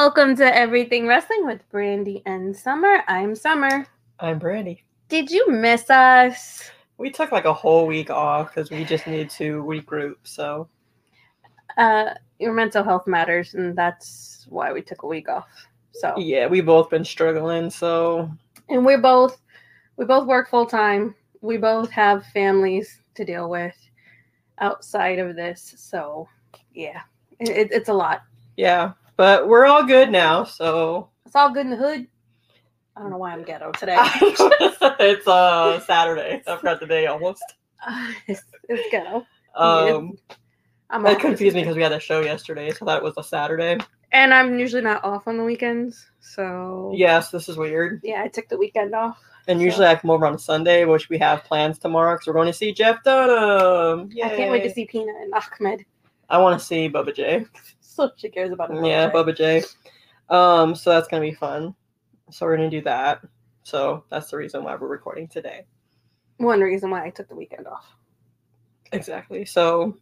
Welcome to Everything Wrestling with Brandy and Summer. I'm Summer. I'm Brandy. Did you miss us? We took like a whole week off because we just needed to regroup. So Uh, your mental health matters, and that's why we took a week off. So, yeah, we both been struggling. So and we're both we both work full time. We both have families to deal with outside of this. So, yeah, it, it's a lot. yeah, but we're all good now. So It's all good in the hood. I don't know why I'm ghetto today. it's uh Saturday. I forgot the day almost. it's, it's ghetto. Um, I'm that confused me because we had a show yesterday, so it was a Saturday. And I'm usually not off on the weekends. So Yes, this is weird. yeah, I took the weekend off. And So- usually I come over on a Sunday, which we have plans tomorrow because we're going to see Jeff Dunham. I can't wait to see Peanut and Achmed. I want to see Bubba J. So she cares about it. Yeah, Bubba J. Um, so that's gonna be fun. So we're gonna do that. So that's the reason why we're recording today. One reason why I took the weekend off. Exactly. So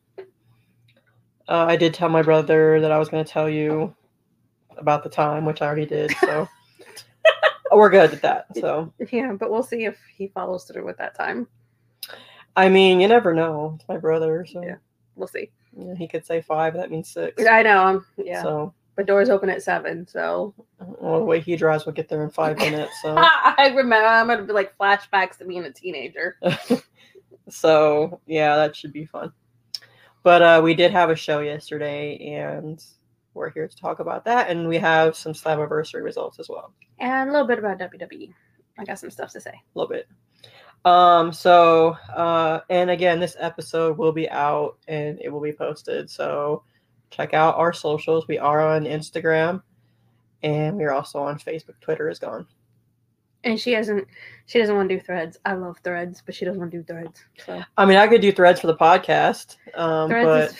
uh, I did tell my brother that I was gonna tell you about the time, which I already did. So we're good at that. So Yeah, but we'll see if he follows through with that time. I mean, you never know. It's my brother, so Yeah. We'll see. yeah, he could say five. That means six. I know. um, Yeah. So but doors open at seven, so well, the way he drives, we'll get there in five minutes. So. I remember I'm gonna be like flashbacks to being a teenager. so yeah, that should be fun. But uh, we did have a show yesterday, and we're here to talk about that. And we have some Slammiversary results as well, And a little bit about WWE. I got some stuff to say. a little bit. Um, so uh, and again, this episode will be out and it will be posted. So check out our socials. We are on Instagram, and we're also on Facebook. Twitter is gone. And she hasn't she doesn't want to do threads. I love threads, but she doesn't want to do threads. So I mean, I could do threads for the podcast, um, but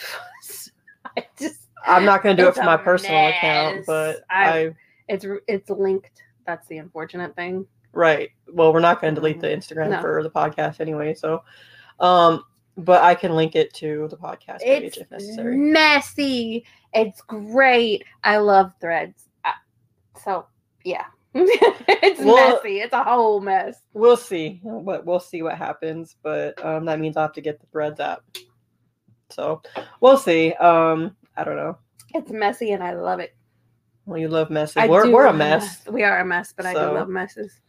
is I just I'm not going to do it for my personal mess. account. But I- I it's it's linked. That's the unfortunate thing. Right. Well, we're not going to delete the Instagram No. for the podcast anyway. So, um, but I can link it to the podcast page It's if necessary. messy. It's great. I love threads. Uh, So yeah, it's Well- messy. It's a whole mess. We'll see. What we'll see what happens, but um, that means I will have to get the Threads app. So we'll see. Um, I don't know. It's messy, and I love it. Well, you love messes. I We're we're a love mess. We are a mess, but I do love messes.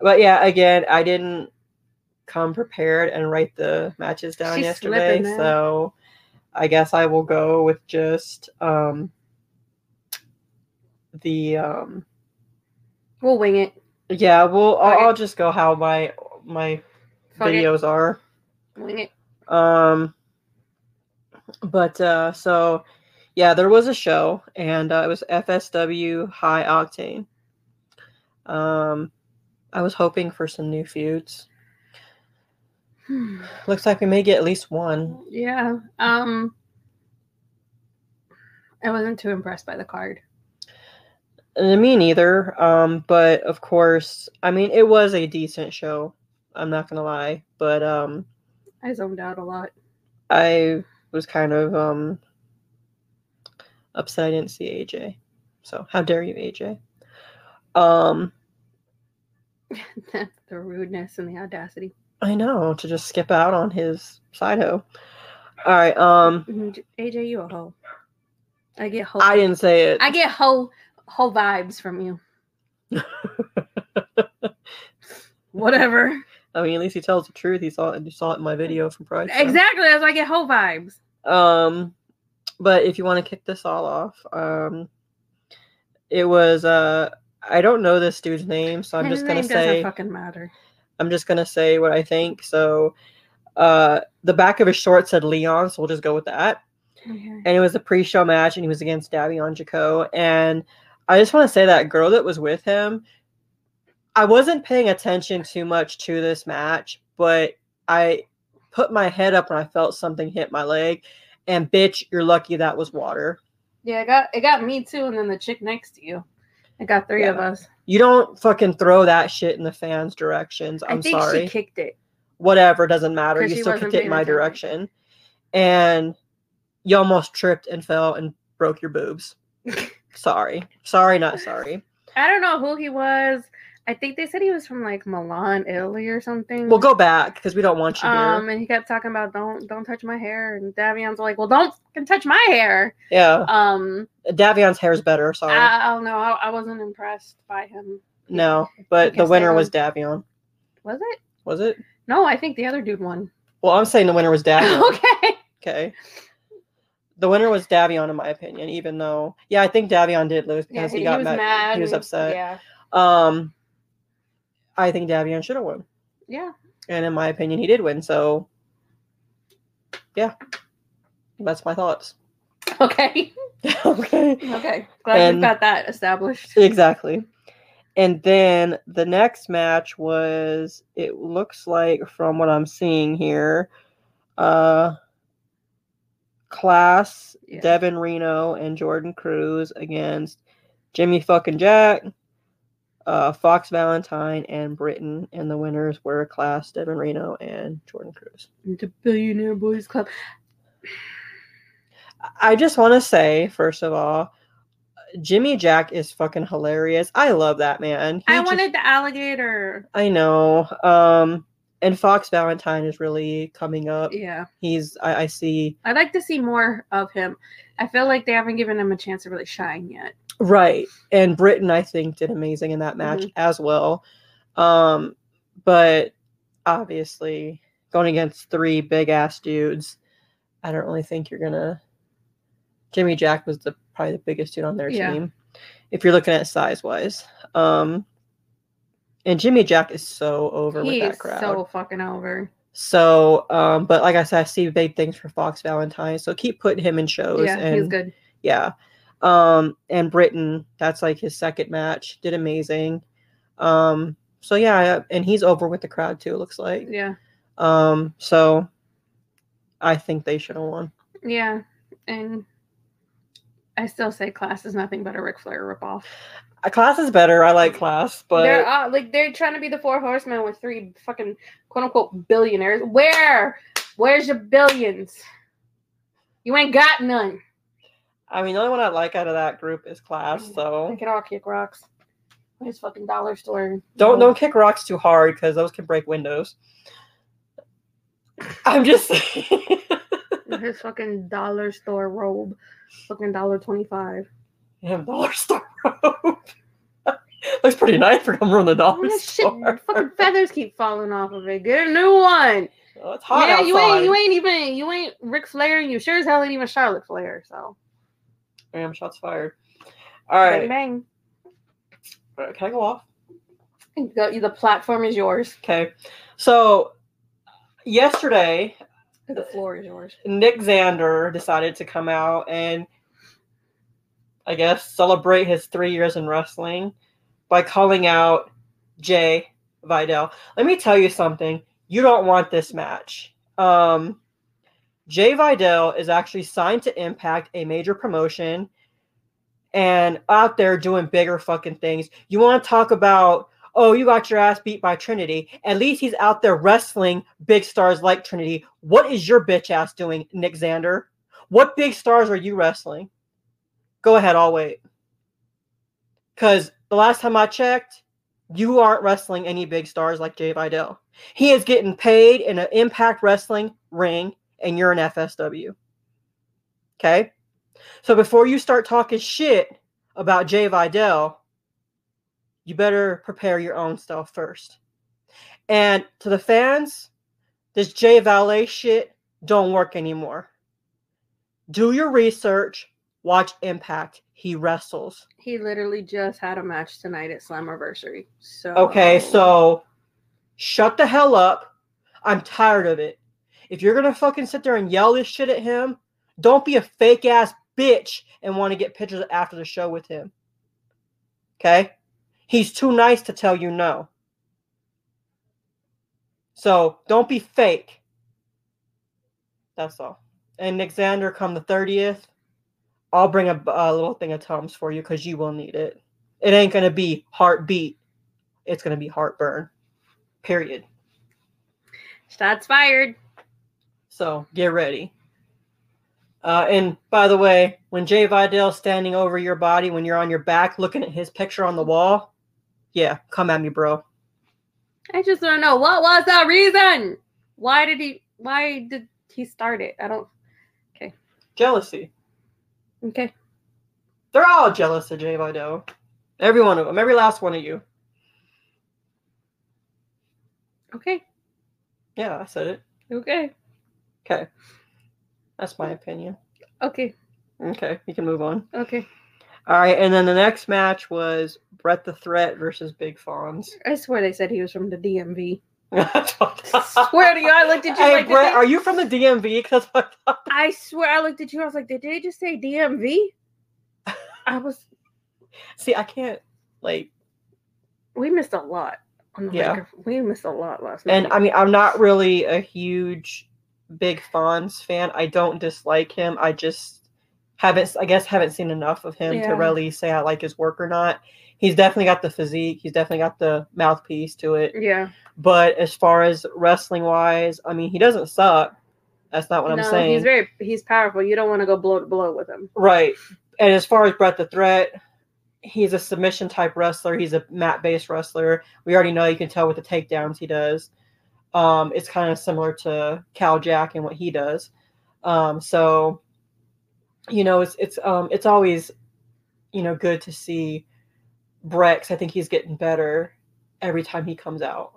But yeah, again, I didn't come prepared and write the matches down She's yesterday, so I guess I will go with just um the um We'll wing it. Yeah, well, I'll, Okay. I'll just go how my my Fuck it. videos are. Wing it. Um, but uh, so yeah, there was a show, and uh, it was FSW High Octane. Um, I was hoping for some new feuds. Looks like we may get at least one. Yeah. Um. I wasn't too impressed by the card. Uh, me neither. Um, but of course, I mean, it was a decent show. I'm not gonna lie, but um, I zoned out a lot. I was kind of um upset I didn't see AJ. So how dare you, AJ? Um, the rudeness and the audacity. I know to just skip out on his side hoe. All right. Um, Mhm, AJ, you a hoe. I get hoe. I didn't say it. I get hoe hoe vibes from you. Whatever. I mean, at least he tells the truth. He saw it. You saw it in my video from Pride. Exactly. That's why I get hoe vibes. Um, but if you want to kick this all off, um, it was uh, I don't know this dude's name, so I'm His just gonna name say doesn't fucking matter. I'm just gonna say what I think. So, uh, the back of his short said Leon, so we'll just go with that. Okay. And it was a pre-show match, and he was against Davion Jaco. And I just want to say that girl that was with him, I wasn't paying attention too much to this match, but I put my head up and I felt something hit my leg. And bitch, you're lucky that was water. Yeah, it got it got me too, and then the chick next to you. It got three of us. You don't fucking throw that shit in the fans' directions. I'm I think sorry. she kicked it. whatever doesn't matter. you still kicked it in my attention. direction and you almost tripped and fell and broke your boobs sorry, sorry, not sorry. I don't know who he was. I think they said he was from like Milan, Italy, or something. We'll go back because we don't want you here. Um, and he kept talking about don't don't touch my hair, and Davion's like, well, don't fucking touch my hair. yeah, Um, Davion's hair's better. Sorry, I, I don't know. I, I wasn't impressed by him. no, but the winner was. Davion. Was it? Was it? No, I think the other dude won. Well, I'm saying the winner was Davion. okay. okay. The winner was Davion, in my opinion. Even though, yeah, I think Davion did lose because he, he, he got was mad. mad. He was upset. Yeah. Um, I think Davion should have won, Yeah. and in my opinion, he did win. So, yeah, that's my thoughts. Okay. okay. Okay. Glad And- we've got that established. Exactly. And then the next match was it looks like from what I'm seeing here, uh class Yeah. Devin Reno and Jordan Cruz against Jimmy fucking Jack, uh Fox Valentine and Britain and the winners were class Devin Reno and Jordan Cruz. The Billionaire Boys Club. I just want to say first of all Jimmy Jack is fucking hilarious. I love that man. He I just- wanted the alligator. I know. Um, and Fox Valentine is really coming up. Yeah. He's I, I see I'd like to see more of him. I feel like they haven't given him a chance to really shine yet. Right. And Britain I think did amazing in that match Mm-hmm. as well. Um, but obviously going against three big ass dudes, I don't really think you're gonna. Jimmy Jack was the probably the biggest dude on their Yeah. team, if you're looking at size wise. Um, and Jimmy Jack is so over with He that is crowd. so fucking over. So, um, but like I said, I see big things for Fox Valentine. So keep putting him in shows. yeah, and, he's good. Yeah. Um, and Britain, that's like his second match, did amazing. Um, so yeah, and he's over with the crowd too, it looks like. Yeah. Um, so I think they should have won. Yeah. And I still say class is nothing but a Ric Flair ripoff. Uh, Class is better. I like class, but they're uh, like they're trying to be the four horsemen with three fucking quote unquote billionaires. Where? Where's your billions? You ain't got none. I mean, the only one I like out of that group is class. So They can all kick rocks. His fucking dollar store. don't don't kick rocks too hard because those can break windows. I'm just His fucking dollar store robe. Fucking dollar twenty five. Damn, dollar store robe. Looks pretty nice for coming from the dollar Oh, shit, fucking feathers keep falling off of it. Get a new one. Oh, it's hot yeah, outside. you ain't you ain't even you ain't Ric Flair and you sure as hell ain't even Charlotte Flair. So Damn, shots fired. All right. bang bang. All right, Can I go off? The, the platform is yours. Okay. So yesterday, The floor is yours. Nick Xander decided to come out and I guess celebrate his three years in wrestling by calling out Jay Vidal. Let me tell you something. You don't want this match. Um, Jay Vidal is actually signed to Impact, a major promotion, and out there doing bigger fucking things. You want to talk about, oh, you got your ass beat by Trinity. At least he's out there wrestling big stars like Trinity. What is your bitch ass doing, Nick Xander? What big stars are you wrestling? Go ahead, I'll wait. Because the last time I checked, you aren't wrestling any big stars like Jay Vidal. He is getting paid in an Impact Wrestling ring, and you're an FSW. Okay? So before you start talking shit about Jay Vidal, you better prepare your own stuff first. And to the fans, this Jay Valet shit don't work anymore. Do your research, watch Impact. He wrestles. He literally just had a match tonight at Slammiversary. So Okay, so shut the hell up. I'm tired of it. If you're gonna fucking sit there and yell this shit at him, don't be a fake ass bitch and want to get pictures after the show with him. Okay? He's too nice to tell you no. So don't be fake. That's all. And Nick Xander, come the 30th, I'll bring a, a little thing of Tums for you because you will need it. It ain't gonna be heartbeat. It's gonna be heartburn. Period. shots fired. So get ready. Uh, and by the way, when Jay Vidal's standing over your body when you're on your back looking at his picture on the wall, yeah, come at me, bro. I just don't know what was the reason? Why did he? Why did he start it? I don't. Okay. Jealousy. Okay. They're all jealous of Jay Vidal. Every one of them. Every last one of you. Okay. Yeah, I said it. Okay. Okay. That's my opinion. Okay. Okay, you can move on. Okay. All right, and then the next match was Brett the Threat versus Big Fonz. I swear they said he was from the DMV. I swear to you, I looked at you Hey, like, did Brett, they- are you from the DMV? Because I thought I swear I looked at you. I was like, did they just say DMV? I was. See, I can't like, We missed a lot. On the Yeah. We missed a lot last night. and I mean, I'm not really a huge Big Fonz fan. I don't dislike him. I just haven't, I guess, haven't seen enough of him Yeah. to really say I like his work or not. He's definitely got the physique. He's definitely got the mouthpiece to it. yeah. But as far as wrestling wise, I mean, he doesn't suck. That's not what no, I'm saying. he's very he's powerful. You don't want to go blow to blow with him. Right. And as far as Brett the Threat, he's a submission type wrestler. He's a mat based wrestler. We already know you can tell with the takedowns he does. Um, it's kind of similar to Cal Jack and what he does. Um, so you know, it's it's um it's always you know good to see Brex. I think he's getting better every time he comes out.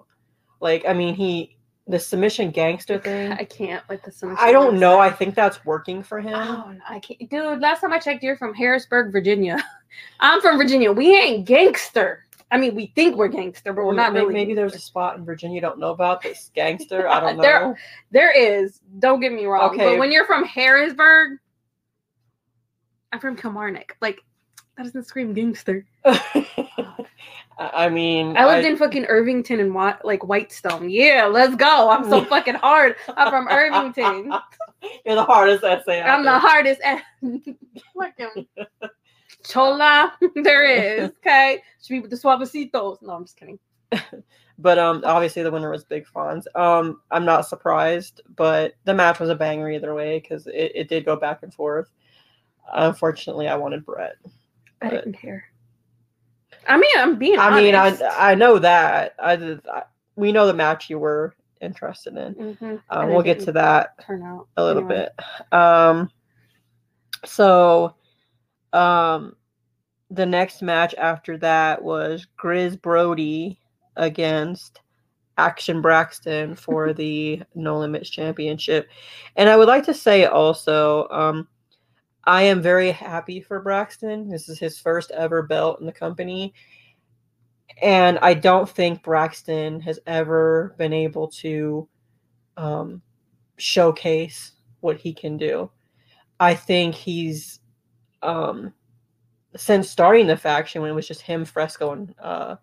Like, I mean, he the submission gangster thing. I can't with the submission. I don't know. I think that's working for him. Oh, I can't, dude. Last time I checked, you're from Harrisburg, Virginia. I'm from Virginia. We ain't gangster. I mean, we think we're gangster, but we're not Maybe- really. Maybe there's a spot in Virginia you don't know about that's gangster. I don't know. There- know. There is. Don't get me wrong. Okay. But when you're from Harrisburg, I'm from Kilmarnock. Like, that doesn't scream gangster. I I mean, I lived in fucking Irvington and Wa- like Whitestone. Yeah, let's go. I'm so fucking hard. I'm from Irvington. You're the hardest essay. I'm the hardest. At- fucking chola. there is. Okay. Should be with the suavecitos. No, I'm just kidding. But um, obviously the winner was Big Fonz. Um, I'm not surprised, but the match was a banger either way because it, it did go back and forth. Unfortunately, I wanted Brett. I didn't care. I mean, I'm being. I mean, I. I know that. I, I we know the match you were interested in. Mhm. Um, we'll get to that turn out a little Anyway. bit. Um, so, um, the next match after that was Grizz Brody against Action Braxton for the No Limits Championship. And I would like to say also, um, I am very happy for Braxton. This is his first ever belt in the company. And I don't think Braxton has ever been able to um, showcase what he can do. I think he's um since starting the faction when it was just him, Fresco, and uh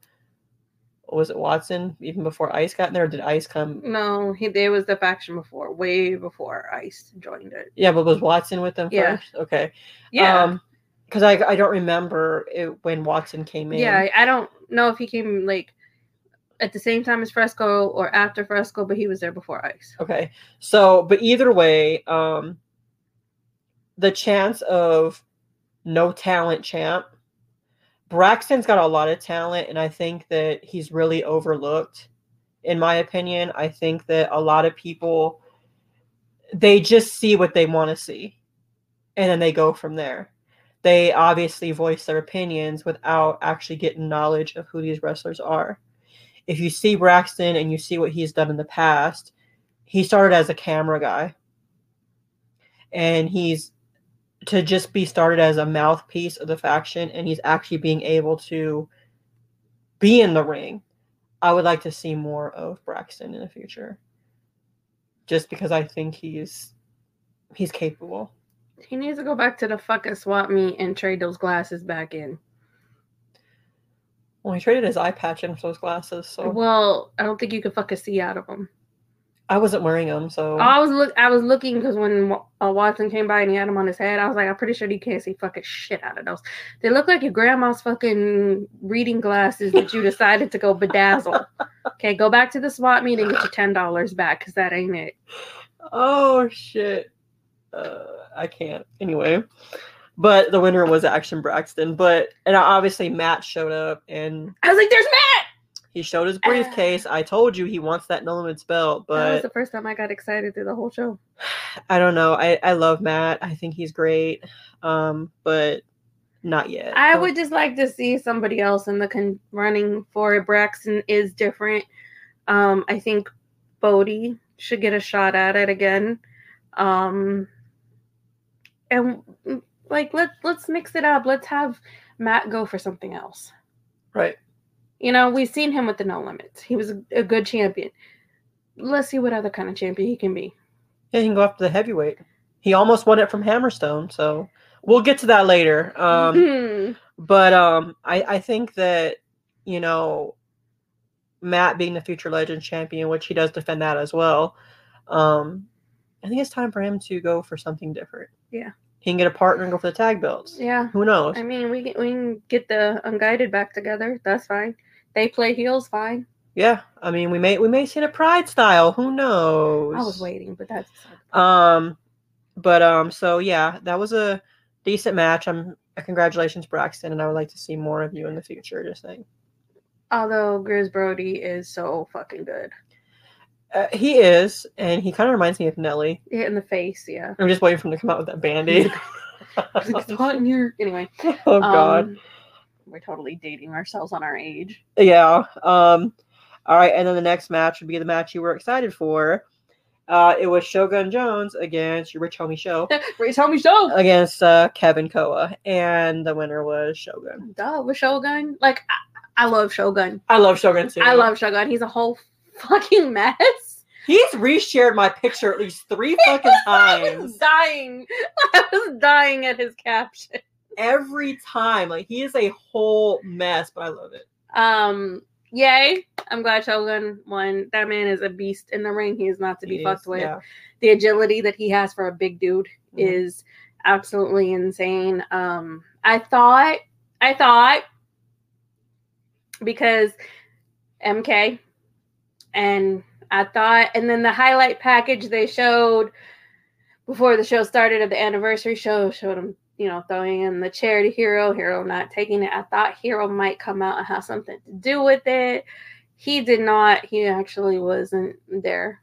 was it Watson even before Ice got in there? Or did Ice come? No, he there was the faction before, way before Ice joined it. Yeah, but was Watson with them Yeah. first? Okay. Yeah, Um, because I I don't remember it when Watson came in. yeah. I don't know if he came like at the same time as Fresco or after Fresco, but he was there before Ice. Okay. So, but either way, um, the chance of no talent champ, Braxton's got a lot of talent, and I think that he's really overlooked. In my opinion, I think that a lot of people they just see what they want to see, and then they go from there. They obviously voice their opinions without actually getting knowledge of who these wrestlers are. If you see Braxton and you see what he's done in the past, he started as a camera guy and he's to just be started as a mouthpiece of the faction and he's actually being able to be in the ring i would like to see more of braxton in the future just because i think he's he's capable He needs to go back to the fucking swap meet and trade those glasses back in. well he traded his eye patch in for those glasses so Well, I don't think you can fucking see out of them. I wasn't wearing them so I was look. I was looking because when uh, Watson came by and he had them on his head, I was like, I'm pretty sure you can't see fucking shit out of those. They look like your grandma's fucking reading glasses that you decided to go bedazzle. Okay, go back to the swap meet and get your ten dollars back because that ain't it. oh shit uh, I can't. Anyway, but the winner was Action Braxton. But and obviously Matt showed up and I was like, "There's Matt." He showed his briefcase. I told you he wants that no limits belt, that was the first time I got excited through the whole show. I don't know. I I love Matt. I think he's great. Um, but not yet. I Don't- would just like to see somebody else in the con- running for it. Braxton is different. Um, I think Bodie should get a shot at it again. Um, and like let let's mix it up. Let's have Matt go for something else. right. You know, we've seen him with the no limits. He was a, good champion. Let's see what other kind of champion he can be. Yeah, he can go up to the heavyweight. He almost won it from Hammerstone, so we'll get to that later. Um, Hmm. but um, I I think that you know Matt being the future legend champion, which he does defend that as well. Um, I think it's time for him to go for something different. Yeah. he can get a partner and go for the tag belts. yeah. Who knows? I mean, we can, we can get the unguided back together. That's fine. They play heels fine. yeah, I mean we may we may see a Pride style. Who knows? I was waiting, but that's Um, but um, so yeah, that was a decent match. I'm congratulations, Braxton, and I would like to see more of you in the future. Just saying, although Grizz Brody is so fucking good. uh, he is, and he kind of reminds me of Nelly. Hit in the face, yeah. I'm just waiting for him to come out with that band-aid. it's hot in here. Anyway, oh god, um, we're totally dating ourselves on our age. yeah. Um, all right, and then the next match would be the match you were excited for. Uh, it was Shogun Jones against Rich Homie Show Rich Homie so. against uh, Kevin Koa, and the winner was Shogun. Duh, with Shogun. Like I, I love Shogun. I love Shogun too. I love Shogun. He's a whole fucking mess. He's reshared my picture at least three fucking times. I was dying. I was dying at his caption. Every time, like he is a whole mess, but I love it. Um, yay. I'm glad Shogun won. That man is a beast in the ring. He is not to be He fucked is, with. yeah. The agility that he has for a big dude Mhm. is absolutely insane. Um, I thought, I thought, because MK, and I thought, and then the highlight package they showed before the show started of the anniversary show showed him, you know, throwing in the chair to Hero, Hero not taking it. I thought Hero might come out and have something to do with it. He did not. He actually wasn't there.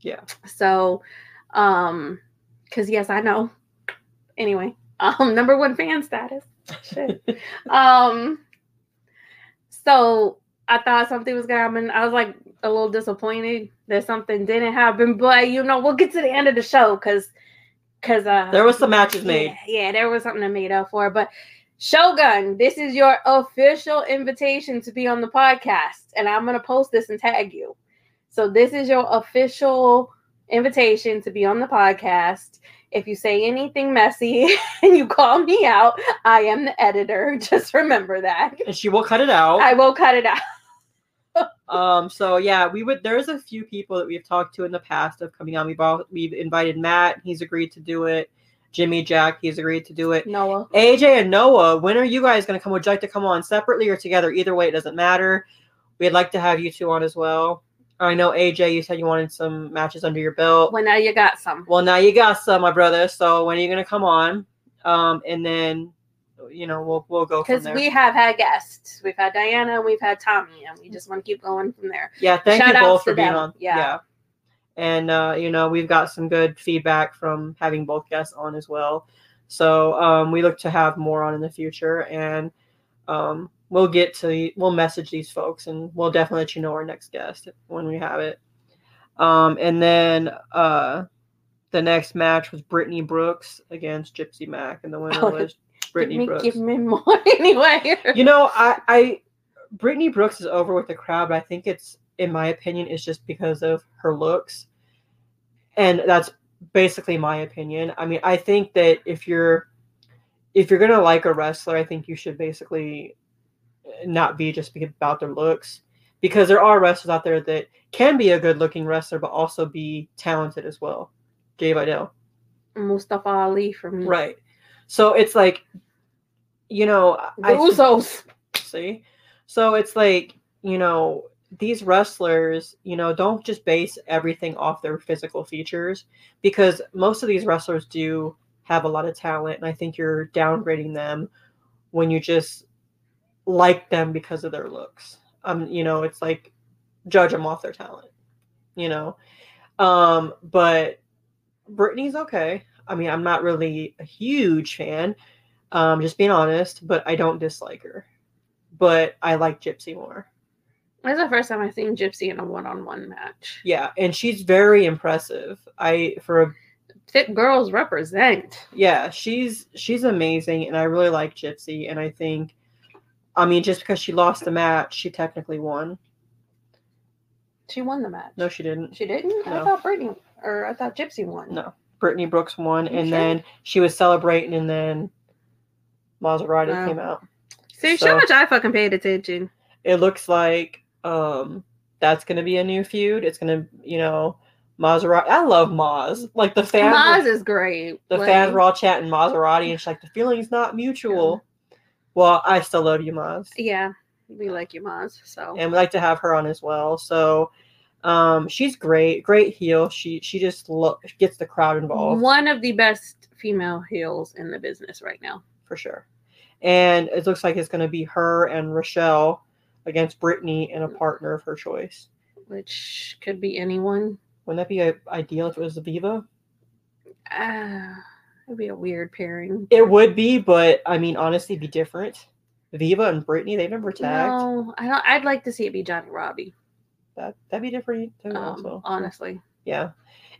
Yeah. So, um, because yes, I know. Anyway, um, number one fan status. Shit. um, so I thought something was gonna happen. I was like a little disappointed that something didn't happen, but you know, we'll get to the end of the show because, because uh, There was some matches made. Yeah, yeah, there was something to made up for. But Shogun, this is your official invitation to be on the podcast, and I'm gonna post this and tag you. So this is your official invitation to be on the podcast. If you say anything messy and you call me out, I am the editor. Just remember that. and she will cut it out. I will cut it out. Um, so yeah, we would. There's a few people that we've talked to in the past of coming on. We've all we've invited Matt. He's agreed to do it. Jimmy Jack. He's agreed to do it. Noah. AJ and Noah. When are you guys going to come? Would you like to come on separately or together? Either way, it doesn't matter. We'd like to have you two on as well. I know AJ. You said you wanted some matches under your belt. Well, now you got some. Well, now you got some, my brother. So when are you going to come on? Um, and then you know we'll we'll go from Because we have had guests. We've had Diana and we've had Tommy, and we just want to keep going from there. Yeah, thank Shout you both for being them. on. Yeah. And uh, you know, we've got some good feedback from having both guests on as well. So um, we look to have more on in the future and um, we'll get to we'll message these folks and we'll definitely let you know our next guest when we have it. Um, and then uh, the next match was Brittany Brooks against Gypsy Mac, and the winner Oh, was Give Brittany me, Brooks. give me more anyway. You know, I, I Brittany Brooks is over with the crowd, but I think it's, in my opinion, it's just because of her looks, and that's basically my opinion. I mean, I think that if you're if you're gonna like a wrestler, I think you should basically not be just be about their looks, because there are wrestlers out there that can be a good looking wrestler, but also be talented as well. Jay Vidal. Mustafa Ali for me. Right. So it's like, you know, The I Usos. see. So it's like, you know, these wrestlers, you know, don't just base everything off their physical features because most of these wrestlers do have a lot of talent. And I think you're downgrading them when you just like them because of their looks. Um, you know, it's like judge them off their talent, you know. Um, but Brittany's okay. I mean, I'm not really a huge fan, um, just being honest, but I don't dislike her. But I like Gypsy more. That's the first time I've seen Gypsy in a one-on-one match. Yeah, and she's very impressive. I for a Fit girls represent. yeah, she's she's amazing, and I really like Gypsy. And I think, I mean, just because she lost the match, she technically won. She won the match. No, she didn't. she didn't. I thought Brittany or I thought Gypsy won. No, Brittany Brooks won, and sure? then she was celebrating, and then Maserati Wow. came out. See, So- so much I fucking paid attention. It looks like um that's gonna be a new feud. It's gonna, you know, Maserati. I love Maz. Like the fans, Maz is great. the Like, fans were all chatting Maserati, and she's like, the feeling's not mutual. Well, I still love you, Maz. Yeah, we like you, Maz. So and we like to have her on as well. So um, she's great, great heel. She she just lo- gets the crowd involved one of the best female heels in the business right now. for sure. And it looks like it's going to be her and Rochelle against Brittany and a partner of her choice. which could be anyone. Wouldn't that be ideal if it was Aviva? Uh, it'd be a weird pairing. It would be, but I mean, honestly, be different. Viva and Brittany, they've never tagged. No, I don't. I'd like to see it be Johnny Robbie. That that'd be different too. Um, also, honestly, yeah.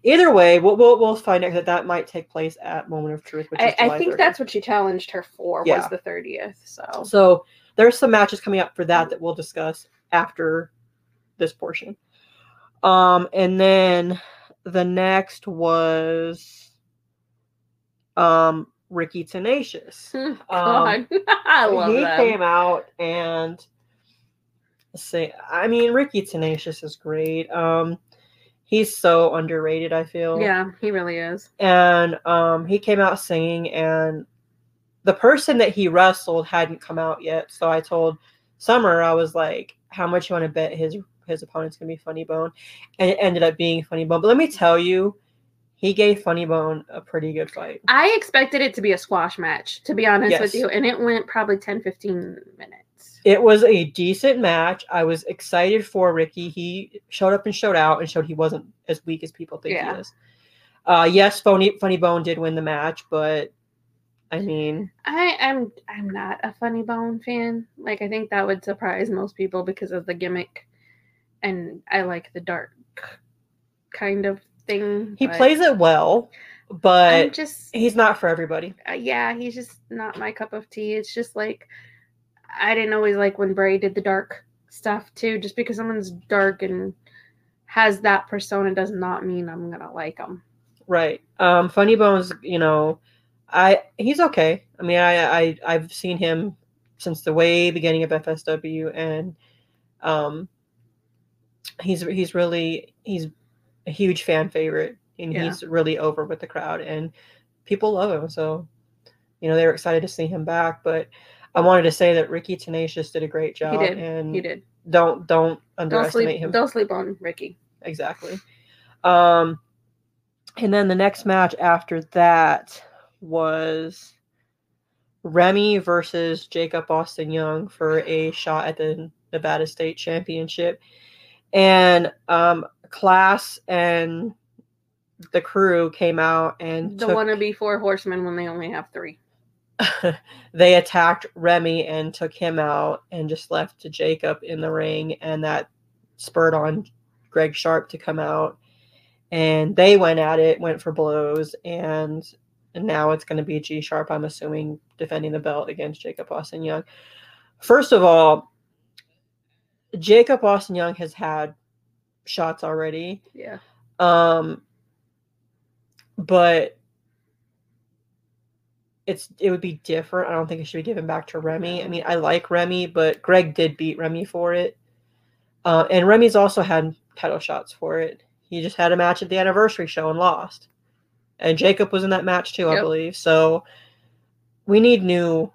Either way, we'll, we'll we'll find out that that might take place at Moment of Truth, which is I, I think 30th. that's what she challenged her for Yeah. was the thirtieth. So So there's some matches coming up for that that we'll discuss after this portion. Um, and then the next was um Ricky Tenacious. God, I love Um, he that. came out and say, I mean, Ricky Tenacious is great. Um, he's so underrated. I feel. Yeah, he really is. and um, he came out singing and the person that he wrestled hadn't come out yet so i told summer i was like how much you want to bet his his opponent's gonna be funny bone and it ended up being funny bone but let me tell you he gave funny bone a pretty good fight I expected it to be a squash match, to be honest Yes. with you, and it went probably 10, 15 minutes. it was a decent match i was excited for ricky he showed up and showed out and showed he wasn't as weak as people think Yeah. he is uh yes funny funny bone did win the match but i mean I am I'm not a funny bone fan. Like I think that would surprise most people because of the gimmick, and I like the dark kind of thing. he plays it well I'm but just he's not for everybody uh, yeah, he's just not my cup of tea. It's just like I didn't always like when Bray did the dark stuff too. Just because someone's dark and has that persona does not mean I'm gonna like them. Right. Um, Funny Bones, you know, I he's okay. I mean, I, I I've seen him since the way beginning of FSW, and um, he's he's really he's a huge fan favorite, and Yeah. he's really over with the crowd, and people love him. So, you know, they were excited to see him back. But I wanted to say that Ricky Tenacious did a great job, He did. and He did. don't don't Don't underestimate sleep. him Don't sleep on Ricky. exactly. Um, and then the next match after that was Remy versus Jacob Austin Young for a shot at the Nevada State Championship. And um, Class and the crew came out and The took- wannabe four horsemen when they only have three. they attacked Remy and took him out and just left to Jacob in the ring, and that spurred on Greg Sharp to come out. And they went at it, went for blows, and now it's going to be G Sharp, I'm assuming, defending the belt against Jacob Austin Young. First of all, Jacob Austin Young has had shots already. Yeah. Um, but it's it would be different. I don't think it should be given back to Remy. I mean, I like Remy, but Greg did beat Remy for it. Uh, and Remy's also had title shots for it. He just had a match at the anniversary show and lost. And Jacob was in that match too, I believe. So we need new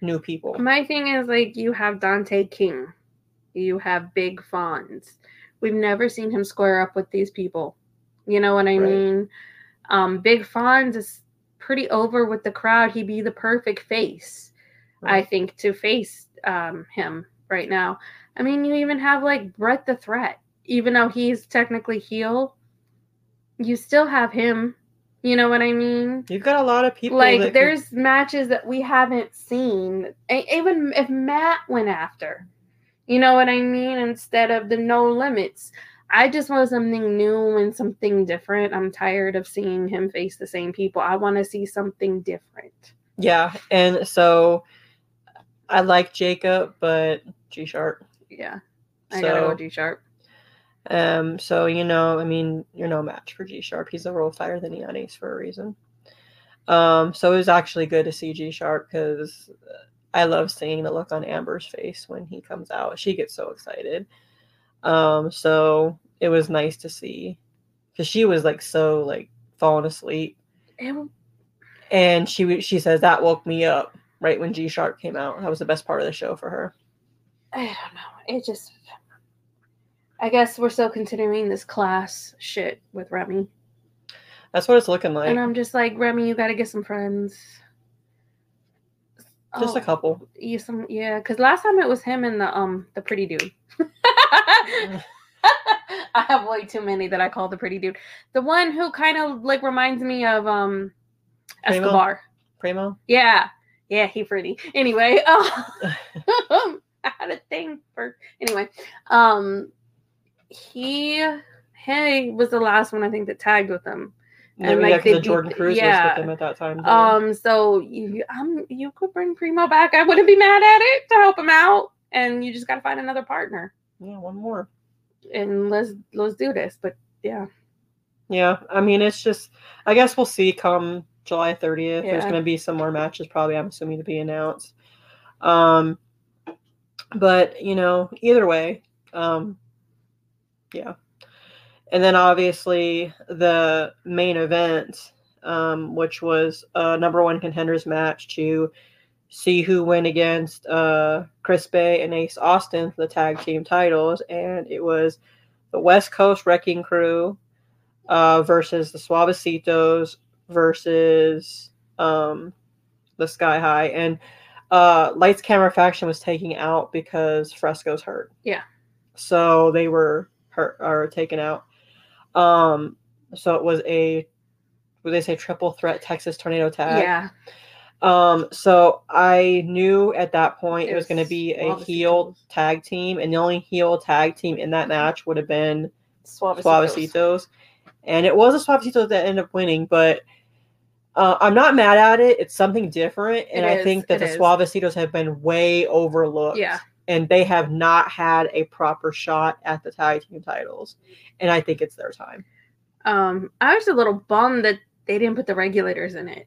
new people. My thing is like you have Dante King. You have Big Fonz. We've never seen him square up with these people. You know what I Right. mean? Um, Big Fonz is pretty over with the crowd. He'd be the perfect face, I think, to face um, him right now. I mean, you even have like Brett the Threat, even though he's technically heel, you still have him. You know what I mean? You've got a lot of people. like that could- there's matches that we haven't seen even if matt went after you know what i mean instead of the no limits i just want something new and something different i'm tired of seeing him face the same people i want to see something different yeah, and so I like Jacob, but G Sharp. yeah i gotta go g sharp Um, so you know, I mean, you're no match for G Sharp. He's a roll fire than ace for a reason. Um, so it was actually good to see G Sharp because I love seeing the look on Amber's face when he comes out. She gets so excited. Um, so it was nice to see because she was like so like falling asleep, It- and she she says that woke me up right when G Sharp came out. That was the best part of the show for her. i don't know it just i guess we're still continuing this class shit with remy That's what it's looking like. and i'm just like remy you gotta get some friends Just a Oh. couple. Yeah, some yeah, because last time it was him and the um the pretty dude. I have way too many that I call the pretty dude. The one who kind of like reminds me of um Primo? Escobar. Primo. Yeah, yeah, he pretty. Anyway, um, I had a thing for anyway. Um, he hey was the last one I think that tagged with him. Yeah, like, the Jordan Cruz yeah. was with him at that time. Um, so you um you could bring Primo back. I wouldn't be mad at it to help him out. And you just gotta find another partner. yeah, one more. And let's let's do this. But yeah. Yeah, I mean, it's just. I guess we'll see come July 30th. There's going to be some more matches, probably. I'm assuming to be announced. Um, but you know, either way, um, yeah. And then obviously the main event, um, which was a number one contenders match to see who went against uh, Chris Bey and Ace Austin for the tag team titles, and it was the West Coast Wrecking Crew uh, versus the Suavecitos versus um, the Sky High, and uh, Lights Camera Faction was taking out because Fresco's hurt. Yeah. So they were hurt or taken out. Um, so it was a would they say triple threat Texas tornado tag. yeah. Um, so I knew at that point it, It was going to be a heel tag team, and the only heel tag team in that match would have been Suavecitos. Suavecitos. And it was a Suavecitos that ended up winning, but uh, I'm not mad at it. It's something different. And It I is, think that the is. Suavecitos have been way overlooked. Yeah. And they have not had a proper shot at the tag team titles. And I think it's their time. Um, I was a little bummed that they didn't put the regulators in it.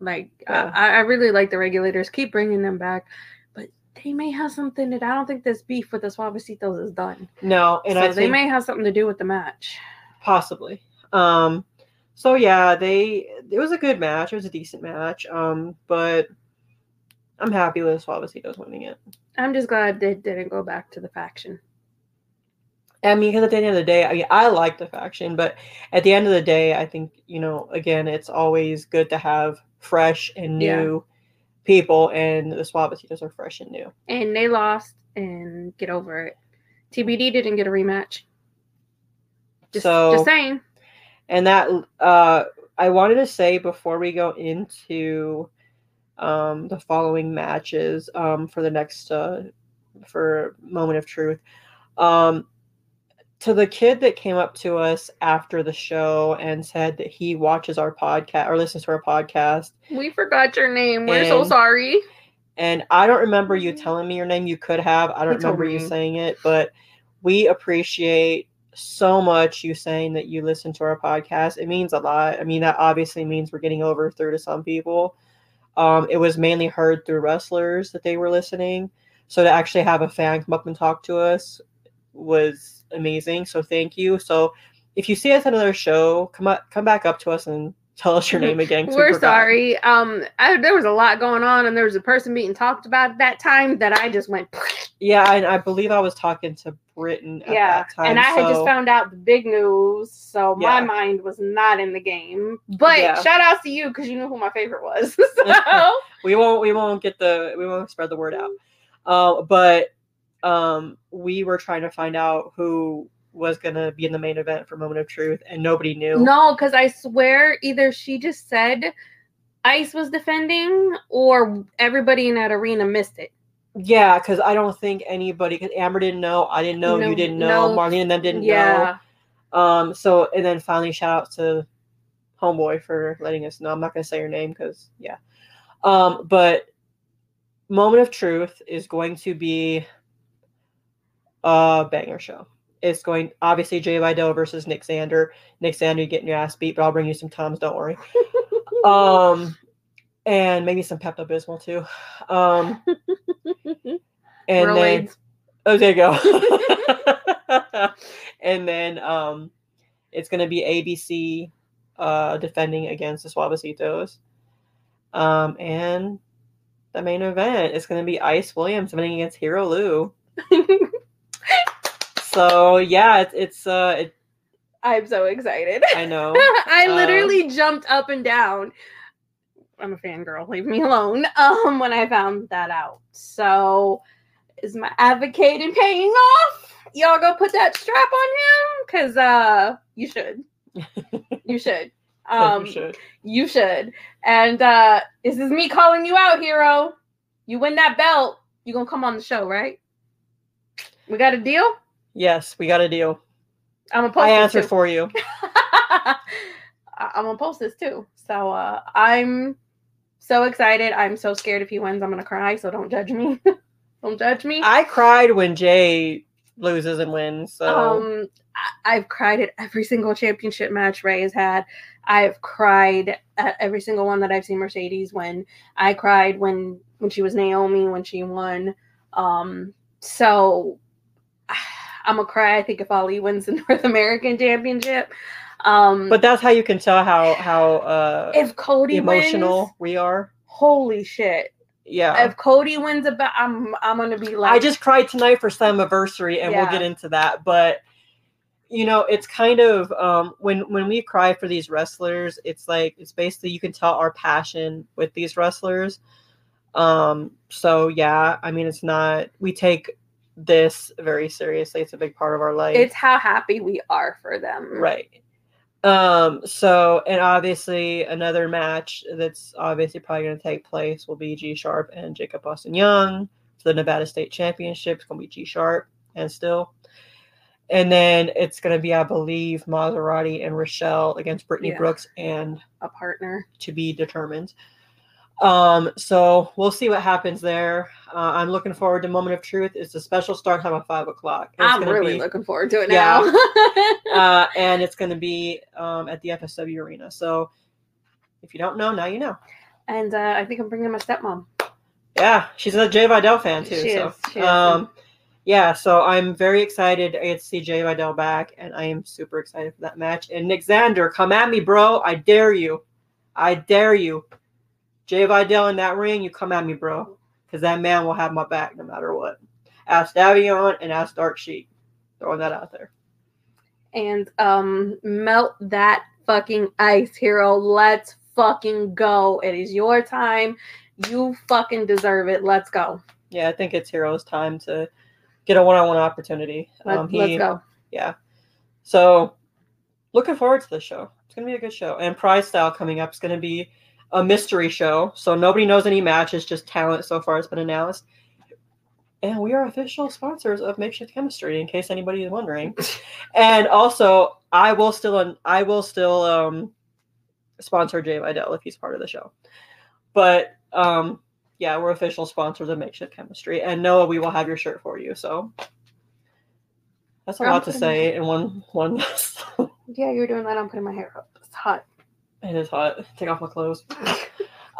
Like Yeah. I, I really like the regulators. Keep bringing them back, but they may have something that I don't think this beef with the Suavecitos is done. No, and so I they may have something to do with the match. possibly. Um, so yeah, they it was a good match. It was a decent match. Um, but I'm happy with the Suavecitos winning it. I'm just glad they didn't go back to the faction. I mean, because at the end of the day, I mean, I like the faction, but at the end of the day, I think you know, again, it's always good to have fresh and Yeah. new people, and the Suavecitos are fresh and new. And they lost and get over it. TBD didn't get a rematch. Just, So- just saying. And that uh, I wanted to say before we go into um, the following matches um, for the next uh, for moment of truth. Um, to the kid that came up to us after the show and said that he watches our podcast or listens to our podcast We forgot your name. We're so sorry. And I don't remember you telling me your name. You could have. I don't He remember you saying it, but we appreciate so much you saying that you listen to our podcast. It means a lot. I mean, that obviously means we're getting over through to some people. Um, it was mainly heard through wrestlers that they were listening. So to actually have a fan come up and talk to us was amazing. So thank you. So if you see us at another show, come up, come back up to us and tell us your name again. we We're forgot. sorry. Um, I, there was a lot going on, and there was a person being talked about at that time that I just went. Yeah, and I believe I was talking to Britain at yeah, that time. and I had just found out the big news, so my Yeah. mind was not in the game. But Yeah. shout out to you because you knew who my favorite was. so we won't we won't get the we won't spread the word out. Uh, but um, we were trying to find out who was gonna be in the main event for Moment of Truth, and nobody knew. no, because I swear either she just said Ice was defending, or everybody in that arena missed it. Yeah, because I don't think anybody. Because Amber didn't know, I didn't know, No, you didn't know, no. Marlene and them didn't yeah. know. Um, so and then finally, shout out to Homeboy for letting us know. I'm not gonna say your name because yeah. Um, but Moment of Truth is going to be a banger show. It's going obviously Jai Vidal versus Nick Sander. Nick Sander, you getting your ass beat, but I'll bring you some Toms, don't worry. um and maybe some Pepto Bismol too. Um and then Oh, there you go. and then um, it's going to be ABC uh, defending against the Suavecitos. Um, and the main event is going to be Ice Williams defending against Hero Lou. So yeah, it's it's uh, it, I'm so excited. I know. I Uh, literally jumped up and down. I'm a fangirl. Leave me alone. Um, when I found that out. So, is my advocating paying off? Y'all go put that strap on him, cause uh, you should. You should. Um, you should. you should. And uh, this is me calling you out, hero. You win that belt, you gonna come on the show, right? We got a deal. Yes, we got a deal. I'm gonna post I answered too. for you. I'm gonna post this too. So uh, I'm so excited. I'm so scared if he wins, I'm gonna cry. So don't judge me. don't judge me. I cried when Jay loses and wins. So Um, I've cried at every single championship match Ray has had. I've cried at every single one that I've seen Mercedes win. I cried when when she was Naomi when she won. Um, so I'm gonna cry. I think if Ali wins the North American Championship. Um, but that's how you can tell how how uh, if Cody emotional wins, we are. holy shit! Yeah. If Cody wins about, I'm I'm gonna be like, I just cried tonight for Slammiversary, and we'll get into that. But you know, it's kind of um, when when we cry for these wrestlers, it's like it's basically you can tell our passion with these wrestlers. Um, so yeah, I mean, it's not we take this very seriously. It's a big part of our life. it's how happy we are for them. Right. Um, so and obviously another match that's obviously probably gonna take place will be G Sharp and Jacob Austin Young for the Nevada State Championship. It's gonna be G Sharp and still. And then it's gonna be, I believe, Maserati and Rochelle against Brittany Yeah. Brooks and A partner. to be determined. Um, so we'll see what happens there. Uh, I'm looking forward to Moment of Truth. It's a special start time at five o'clock. It's I'm really be- looking forward to it Yeah. now. uh, and it's going to be um, at the FSW Arena. So if you don't know, now you know. and uh, I think I'm bringing my stepmom. Yeah, she's a Jai Vidal fan too. She so, is, um, yeah, so I'm very excited to to see Jai Vidal back, and I am super excited for that match. And Nick Xander, come at me, bro! I dare you, I dare you. Jai Vidal in that ring, you come at me, bro, because that man will have my back no matter what. Ask Davion and ask Dark Sheet. Throwing that out there. and um melt that fucking ice hero let's fucking go it is your time you fucking deserve it let's go Yeah, I think it's Hero's time to get a one-on-one opportunity. Let, Um, he- let's go yeah. So looking forward to the show. It's gonna be a good show. And Prize Style coming up is gonna be a mystery show. So nobody knows any matches, just talent so far has been announced. And we are official sponsors of Makeshift Chemistry, in case anybody is wondering. and also, I will still I will still um, sponsor Jai Vidal if he's part of the show. But um, yeah, we're official sponsors of Makeshift Chemistry, and Noah, we will have your shirt for you. So that's a I'm lot to say in one one. yeah you're doing that i'm putting my hair up it's hot it is hot. Take off my clothes.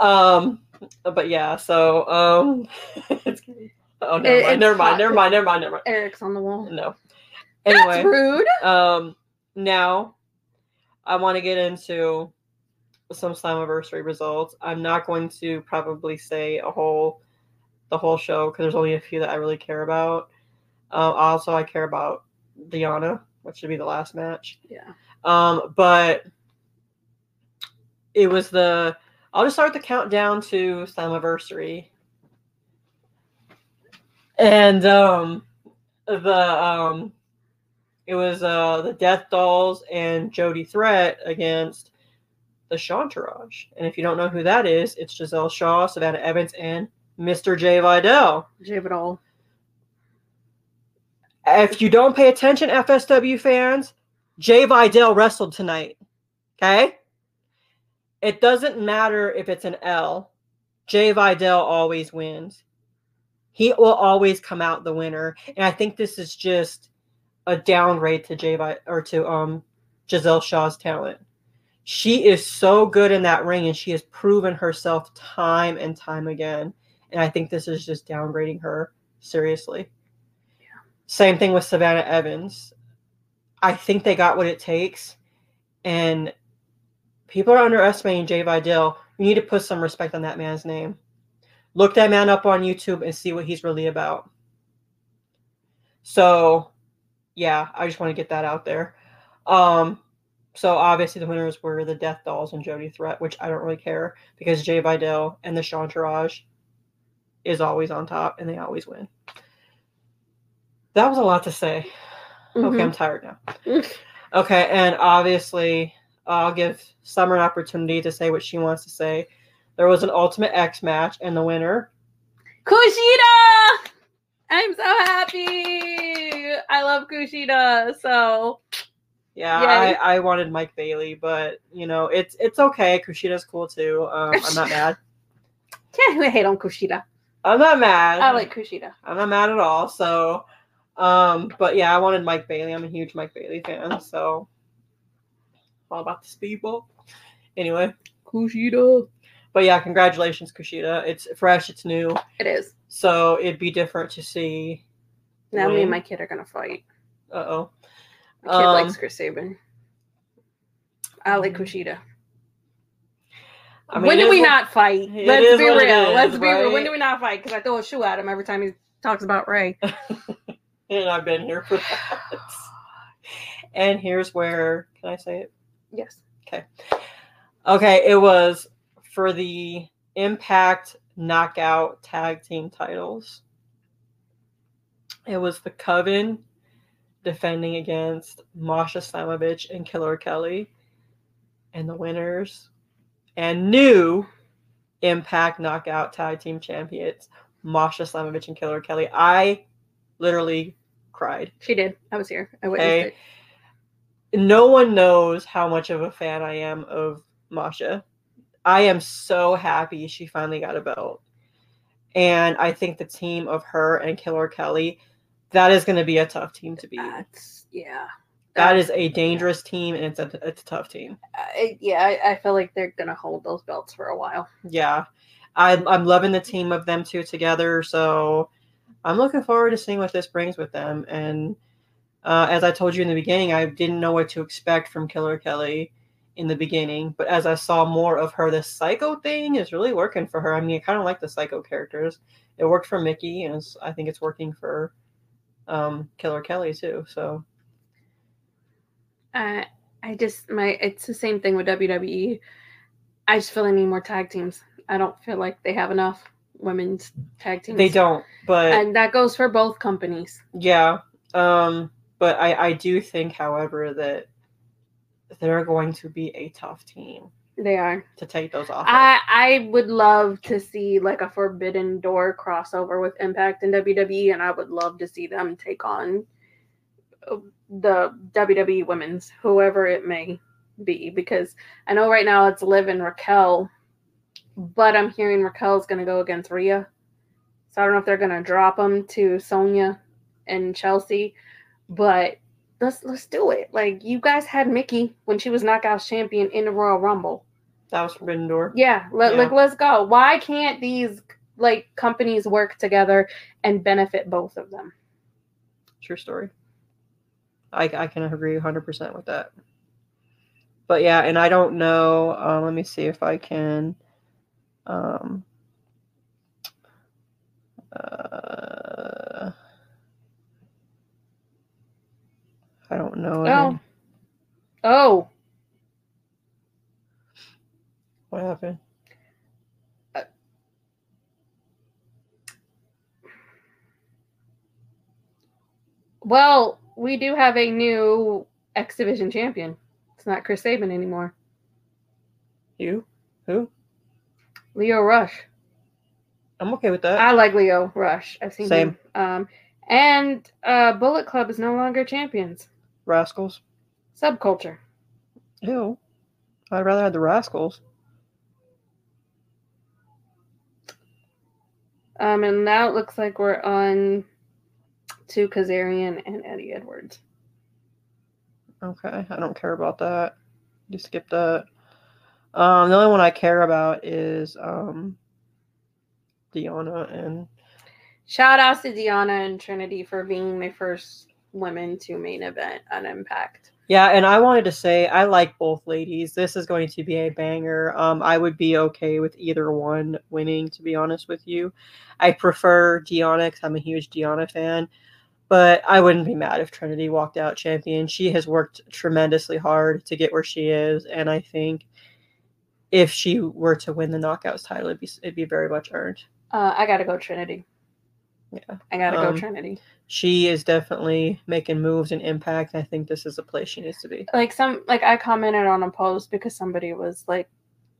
um, but yeah. So um, it's, oh never It- mind, never mind, hot. never mind, never mind, never mind. eric's on the wall No. that's Anyway, rude um, now I want to get into some Slammiversary results. I'm not going to probably say a whole the whole show because there's only a few that I really care about. Uh, also, I care about Deonna, which should be the last match. Yeah. Um, but it was the. I'll just start the countdown to Slammiversary. And um, the um, it was uh the Death Dolls and Jody Threat against the Chantourage. And if you don't know who that is, it's Giselle Shaw, Savannah Evans, and Mr. Jai Vidal. Jai Vidal. If you don't pay attention, FSW fans, Jai Vidal wrestled tonight. Okay? It doesn't matter if it's an L. Jai Vidal always wins. He will always come out the winner. And I think this is just a downgrade to Jay Vi- or to um Giselle Shaw's talent. She is so good in that ring and she has proven herself time and time again. And I think this is just downgrading her seriously. Same thing with Savannah Evans. I think they got what it takes. And people are underestimating Jai Vidal. We need to put some respect on that man's name. Look that man up on YouTube and see what he's really about. So, yeah, I just want to get that out there. Um, so obviously the winners were the Death Dolls and Jody Threat, which I don't really care because Jai Vidal and the Chantourage is always on top and they always win. That was a lot to say. Okay, Mhm. I'm tired now. Okay, and obviously I'll give Summer an opportunity to say what she wants to say. There was an Ultimate X match, and the winner Kushida! I'm so happy. I love Kushida. So Yeah, Yay. I, I wanted Mike Bailey, but you know it's it's okay. Kushida's cool too. Um, I'm not mad. yeah, I hate on Kushida. I'm not mad. I like Kushida. I'm not mad at all. So, um, but yeah, I wanted Mike Bailey. I'm a huge Mike Bailey fan. So, all about the speedball. Anyway, Kushida. but yeah, congratulations, Kushida. It's fresh. It's new. It is. So it'd be different to see. Now me and my kid are gonna fight. Uh oh. My kid Um, likes Chris Sabin. I like Kushida. I mean, when do we what- not fight? Let's be real. is, Let's be real. When do we not fight? Because I throw a shoe at him every time he talks about Ray. and I've been here for that. and here's where can I say it? Yes. Okay, Okay, it was for the Impact Knockout Tag Team titles. It was the Coven defending against Masha Slamovich and Killer Kelly. And the winners and new Impact Knockout Tag Team Champions, Masha Slamovich and Killer Kelly. I literally cried. She did. I was here. I witnessed Hey. it. No one knows how much of a fan I am of Masha. I am so happy she finally got a belt. And I think the team of her and Killer Kelly, that is going to be a tough team to beat. That's yeah. That is a dangerous team and it's a, it's a tough team. Uh, I, yeah. I, I feel like they're gonna hold those belts for a while. Yeah. I'm, I'm loving the team of them two together. So I'm looking forward to seeing what this brings with them. And uh, as I told you in the beginning, I didn't know what to expect from Killer Kelly in the beginning. But as I saw more of her, this psycho thing is really working for her. I mean, I kind of like the psycho characters. It worked for Mickie, and it's, I think it's working for um, Killer Kelly too. So Uh, I just my it's the same thing with WWE. I just feel I need more tag teams. I don't feel like they have enough women's tag teams. they don't. But and that goes for both companies. Yeah. Um, but I, I do think, however, that they're going to be a tough team They are. to take those off. I I would love to see like a Forbidden Door crossover with Impact and WWE, and I would love to see them take on uh, the WWE women's, whoever it may be, because I know right now it's Liv and Raquel, but I'm hearing Raquel's going to go against Rhea, so I don't know if they're going to drop them to Sonya and Chelsea, but let's let's do it. Like you guys had Mickie when she was Knockouts champion in the Royal Rumble. that was Forbidden Door. Yeah, let, Yeah. like let's go. Why can't these like companies work together and benefit both of them? True story. I, I can agree 100% with that. but yeah, and I don't know. Uh, let me see if I can. Um, uh, I don't know. Oh. Oh. What happened? Well, we do have a new X Division champion. It's not Chris Sabin anymore. You? Who? Lio Rush. I'm okay with that. I like Lio Rush. I've seen Same. him. Um, and uh, Bullet Club is no longer champions. Rascals. Subculture. Ew. I'd rather have the Rascals. Um, and now it looks like we're on to Kazarian and Eddie Edwards. Okay, I don't care about that. You skip that. Um, the only one I care about is um, Deonna and Shout outs to Deonna and Trinity for being my first women to main event on Impact. yeah, and I wanted to say I like both ladies. This is going to be a banger. Um, I would be okay with either one winning. To be honest with you, I prefer Deonna because I'm a huge Deonna fan. But I wouldn't be mad if Trinity walked out champion. She has worked tremendously hard to get where she is, and I think if she were to win the knockouts title, it'd be it'd be very much earned. Uh, I gotta go Trinity. Yeah. I gotta Um, go Trinity. She is definitely making moves and impact. I think this is a place she needs to be. Like some like I commented on a post because somebody was like,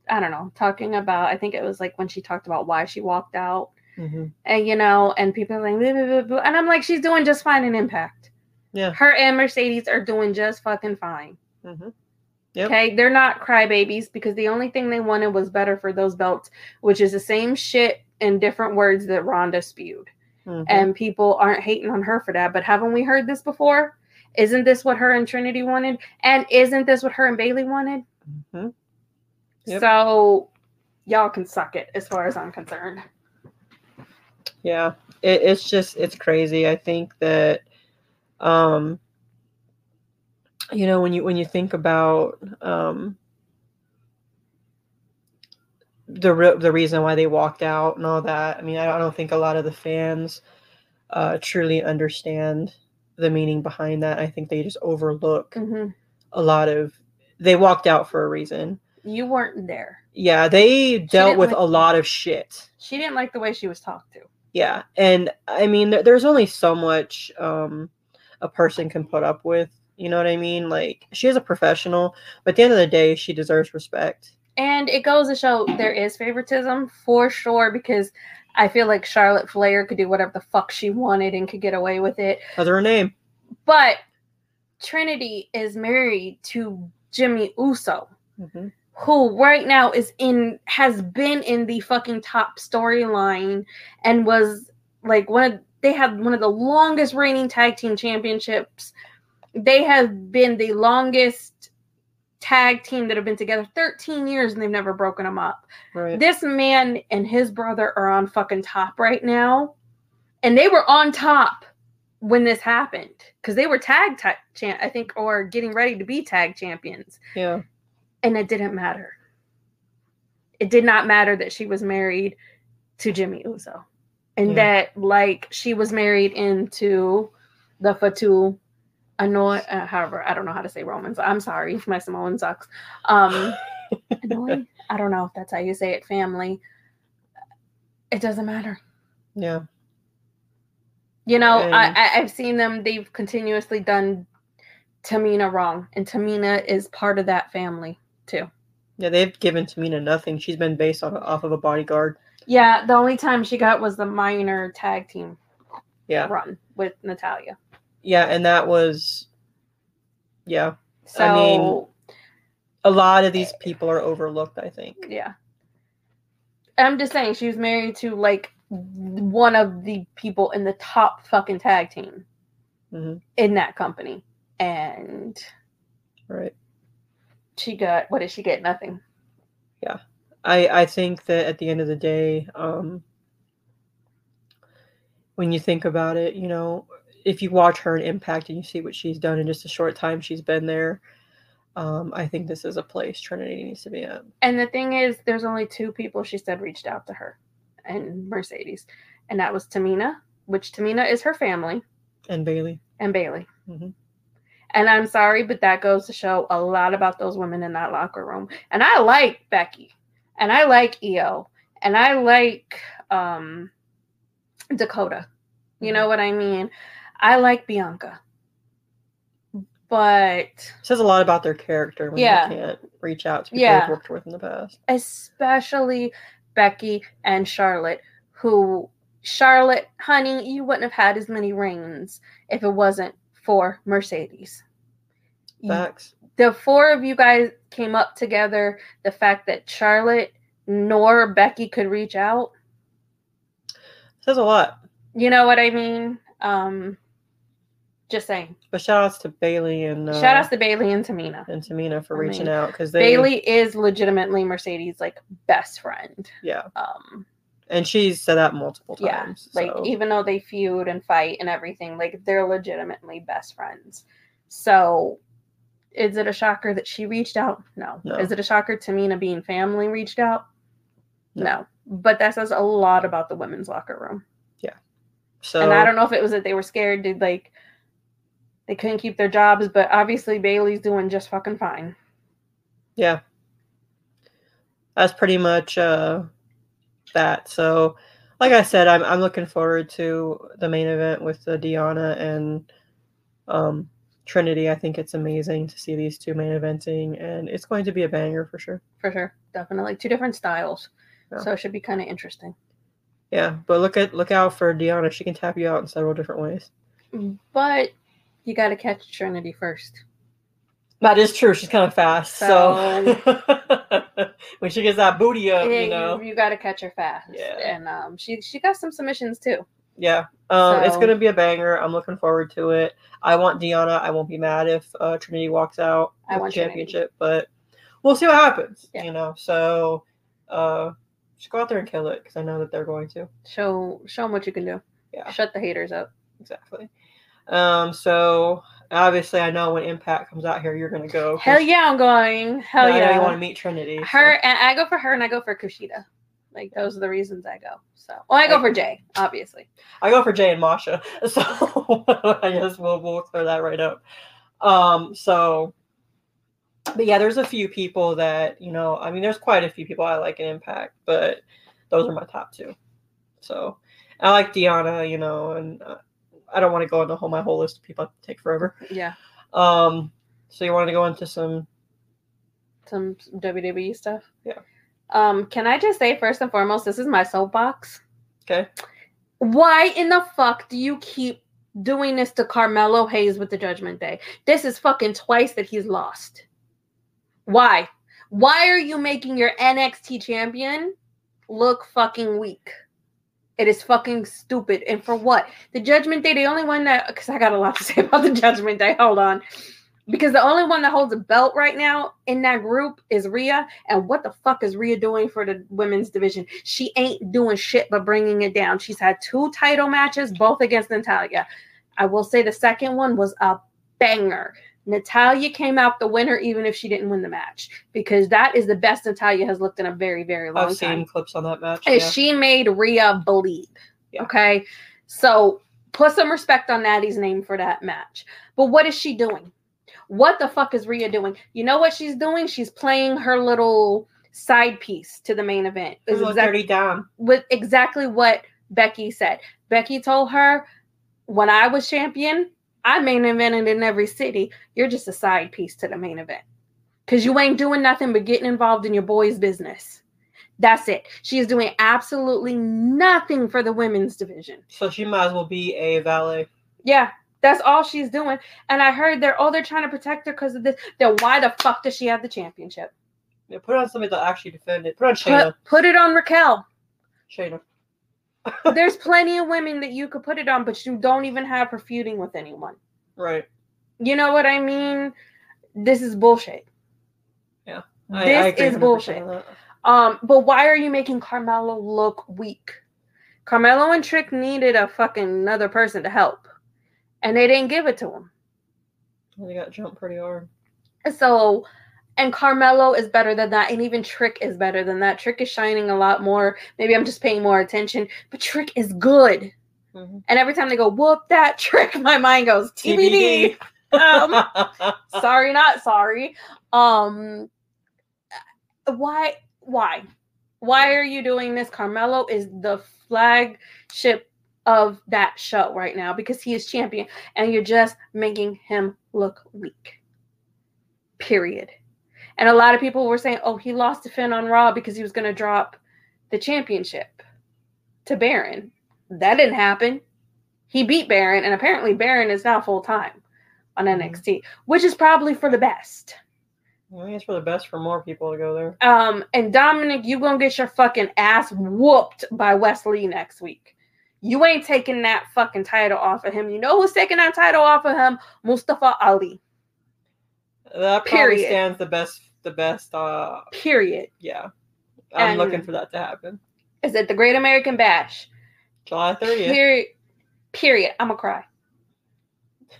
I don't know, talking about I think it was like when she talked about why she walked out. hmm And you know, and people are like, "Blah, blah, blah, blah," and I'm like, she's doing just fine in impact. Yeah. Her and Mercedes are doing just fucking fine. hmm Yep. Okay, they're not crybabies because the only thing they wanted was better for those belts, which is the same shit in different words that Ronda spewed. Hmm And people aren't hating on her for that. But haven't we heard this before? Isn't this what her and Trinity wanted? And isn't this what her and Bayley wanted? Mhm. Yep. So y'all can suck it as far as I'm concerned. Yeah, it, it's just it's crazy. I think that, um, you know, when you when you think about um, the re- the reason why they walked out and all that. I mean, I, don't think a lot of the fans uh, truly understand the meaning behind that. I think they just overlook Mhm. a lot of. They walked out for a reason. You weren't there. Yeah, they dealt with like- a lot of shit. She didn't like the way she was talked to. Yeah, and I mean, there's only so much um, a person can put up with. You know what I mean? Like, she is a professional, but at the end of the day, she deserves respect. And it goes to show there is favoritism for sure because I feel like Charlotte Flair could do whatever the fuck she wanted and could get away with it. Other her name. But Trinity is married to Jimmy Uso, hmm who right now is in has been in the fucking top storyline and was like one of they have one of the longest reigning tag team championships. They have been the longest tag team that have been together 13 years and they've never broken them up. Right. This man and his brother are on fucking top right now. And they were on top when this happened because they were tag ta- champ, I think, or getting ready to be tag champions. Yeah. And it didn't matter. It did not matter that she was married to Jimmy Uso and Yeah. that, like, she was married into the Fatu. Annoy, uh, however, I don't know how to say Romans. I'm sorry, my Samoan sucks. Um, annoy. I don't know if that's how you say it. Family. It doesn't matter. yeah. You know, I, I i've seen them. They've continuously done Tamina wrong, and Tamina is part of that family too. Yeah. They've given Tamina nothing. She's been based off, off of a bodyguard. Yeah, the only time she got was the minor tag team Yeah. run with Natalya. Yeah. And that was, yeah. So I mean- A lot of these people are overlooked, I think. yeah, I'm just saying she was married to like one of the people in the top fucking tag team hmm in that company, and Right. she got what did she get? Nothing. Yeah. I I think that at the end of the day, um, when you think about it, you know, if you watch her in Impact and you see what she's done in just a short time she's been there, um, I think this is a place Trinity needs to be at. And the thing is, there's only two people she said reached out to her, and Mercedes, and that was Tamina, which Tamina is her family, And Bayley. and Bayley. Mhm. And I'm sorry, but that goes to show a lot about those women in that locker room. And I like Becky, and I like IYO, and I like um, Dakota. You know what I mean? I like Bianca. But says a lot about their character when Yeah. they can't reach out to people Yeah. they've worked with in the past. especially Becky and Charlotte, who Charlotte, honey, you wouldn't have had as many reigns if it wasn't for Mercedes. Facts. The four of you guys came up together. The fact that Charlotte nor Becky could reach out, Says a lot. you know what I mean? Um, just saying. But shout outs to Bayley and uh, Shout outs to Bayley and Tamina. and Tamina for I reaching mean, out because they Bayley is legitimately Mercedes' like best friend. yeah, Um, and she's said that multiple times. Yeah, like so- even though they feud and fight and everything like they're legitimately best friends so is it a shocker that she reached out no, No. is it a shocker tamina being family reached out No. no, but that says a lot about the women's locker room Yeah. so and i don't know if it was that they were scared to like they couldn't keep their jobs but obviously bayley's doing just fucking fine yeah, that's pretty much uh that. So, like I said, I'm I'm looking forward to the main event with the Deonna and um Trinity. I think it's amazing to see these two main eventing, and it's going to be a banger for sure. for sure definitely two different styles Yeah. so it should be kind of interesting Yeah, but look at look out for Deonna. She can tap you out in several different ways. but you got to catch trinity first That is true. She's kind of fast. So, when she gets that booty up, Yeah, you know, you, got to catch her fast. Yeah. and um, she she got some submissions too. yeah, um, it's gonna be a banger. I'm looking forward to it. I want Deonna. I won't be mad if uh, Trinity walks out I want the Trinity. championship, but we'll see what happens. Yeah. You know, so uh, just go out there and kill it because I know that they're going to. Show show them what you can do. Yeah. Shut the haters up. Exactly. Um, so obviously, I know when Impact comes out here, you're gonna go. Hell yeah, I'm going. Hell yeah. you want to meet Trinity. so- her and I go for her and I go for Kushida. Like those are the reasons I go. So well, I go I- for Jay, obviously. I go for Jay and Masha. So I guess we'll we'll clear that right up. Um, so but yeah, there's a few people that, you know, I mean there's quite a few people I like in Impact, but those are my top two. So I like Deonna, you know, and uh, I don't want to go into whole my whole list of people take forever. Yeah, Um, so you wanted to go into some some WWE stuff. Yeah. Um, can I just say first and foremost, this is my soapbox. okay. Why in the fuck do you keep doing this to Carmelo Hayes with the Judgment Day? This is fucking twice that he's lost. Why? Why are you making your NXT champion look fucking weak? It is fucking stupid. And for what? The Judgment Day, the only one that, because I got a lot to say about the Judgment Day. Hold on. Because the only one that holds a belt right now in that group is Rhea. And what the fuck is Rhea doing for the women's division? She ain't doing shit but bringing it down. She's had two title matches, both against Natalya. I will say the second one was a banger. Natalya came out the winner, even if she didn't win the match, because that is the best Natalya has looked in a very, very long I've time seen clips on that match. Yeah. she made Rhea bleed. Yeah. Okay. So put some respect on Natty's name for that match. But what is she doing? What the fuck is Rhea doing? You know what she's doing? She's playing her little side piece to the main event. Is exactly down. with exactly what Becky said. Becky told her, when I was champion, I main evented in every city. You're just a side piece to the main event. Cause you ain't doing nothing but getting involved in your boy's business. That's it. She is doing absolutely nothing for the women's division. So she might as well be a valet. Yeah, that's all she's doing. And I heard they're oh they're trying to protect her because of this. Then why the fuck does she have the championship? Yeah, put on somebody that actually defend it. Put it on Shayna. Put, put it on Raquel. Shayna. There's plenty of women that you could put it on, but you don't even have her feuding with anyone. Right. You know what I mean? This is bullshit. I, This I is bullshit. Um, but why are you making Carmelo look weak? Carmelo and Trick needed a fucking another person to help, and they didn't give it to him. They got jumped pretty hard. So, and Carmelo is better than that, and even Trick is better than that. Trick is shining a lot more. Maybe I'm just paying more attention, but Trick is good. Mhm. And every time they go whoop that Trick, my mind goes TBD. um, sorry, not sorry. Um, why? Why? Why are you doing this? Carmelo is the flagship of that show right now because he is champion, and you're just making him look weak. Period. And a lot of people were saying, "Oh, he lost to Finn on Raw because he was going to drop the championship to Baron." That didn't happen. He beat Baron, and apparently Baron is now full time on Mhm. NXT, which is probably for the best. I think it's for the best for more people to go there. Um, and Dominic, you gonna get your fucking ass whooped by Wes Lee next week. You ain't taking that fucking title off of him. You know who's taking that title off of him? Mustafa Ali. That probably Period. stands the best. The best. Uh, Period. yeah. I'm And- looking for that to happen. Is it the Great American Bash? July 30th. Period. Period. I'm gonna cry.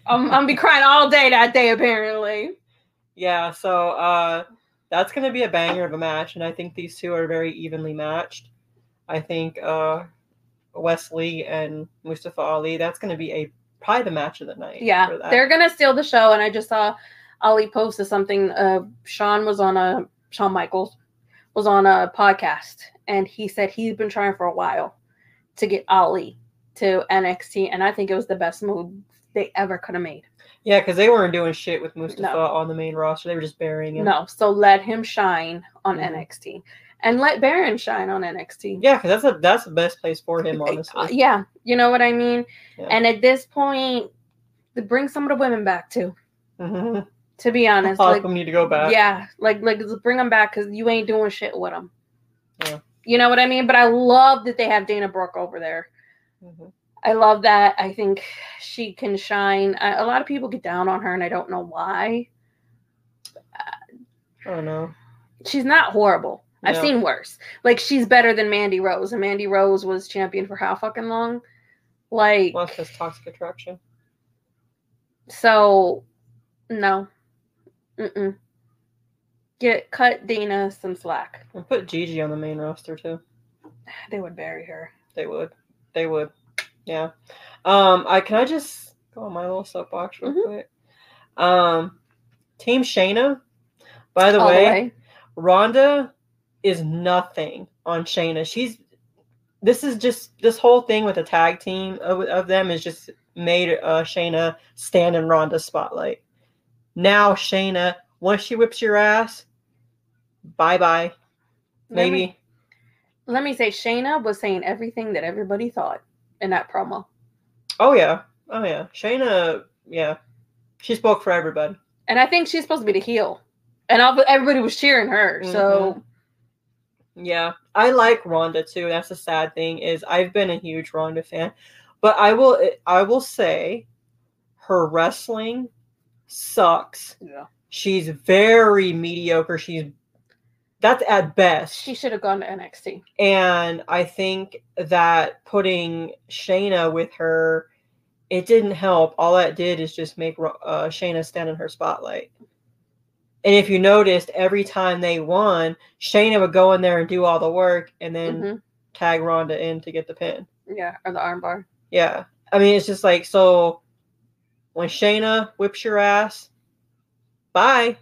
I'm, I'm gonna be crying all day that day, apparently. Yeah, so uh that's gonna be a banger of a match, and I think these two are very evenly matched. I think uh Wes Lee and Mustafa Ali, that's gonna be a probably the match of the night. Yeah, for that. they're gonna steal the show. And I just saw Ali posted something. Uh, Shawn was on a Shawn Michaels was on a podcast, and he said he's been trying for a while to get Ali to NXT, and I think it was the best move they ever could have made. Yeah, because they weren't doing shit with Mustafa No. on the main roster. They were just burying him. No, so let him shine on Mhm. NXT, and let Baron shine on NXT. Yeah, because that's a that's the best place for him, Uh, honestly. yeah, you know what I mean. Yeah. And at this point, bring some of the women back too. Mhm. To be honest, lot like them need to go back. Yeah, like like bring them back because you ain't doing shit with them. Yeah. You know what I mean? But I love that they have Dana Brooke over there. Mhm. I love that. I think she can shine. I, a lot of people get down on her, and I don't know why. I don't know. She's not horrible. I've No. seen worse. Like she's better than Mandy Rose, and Mandy Rose was champion for how fucking long? Like Well, that's just toxic attraction. so. No. Mm-mm. Get cut Dana some slack. And put Gigi on the main roster too. They would bury her. They would. They would. Yeah. Um, I can I just go on my little soapbox real Mhm. quick. Um, Team Shayna. By the All way, Ronda is nothing on Shayna. She's this is just this whole thing with the tag team of, of them is just made uh, Shayna stand in Ronda's spotlight. Now Shayna, once she whips your ass, bye bye. Let me- Maybe Let me say, Shayna was saying everything that everybody thought in that promo. Oh yeah. Oh yeah. Shayna, yeah. She spoke for everybody. And I think she's supposed to be the heel. And all, everybody was cheering her. So, mm-hmm. Yeah. I like Ronda too. That's the sad thing is I've been a huge Ronda fan. But I will I will say her wrestling sucks. yeah. She's very mediocre. She's that's at best. she should have gone to NXT. And I think that putting Shayna with her, it didn't help. All that did is just make uh, Shayna stand in her spotlight. And if you noticed, every time they won, Shayna would go in there and do all the work and then Mhm. tag Ronda in to get the pin. Yeah, or the armbar. Yeah. I mean, it's just like, so when Shayna whips your ass, bye,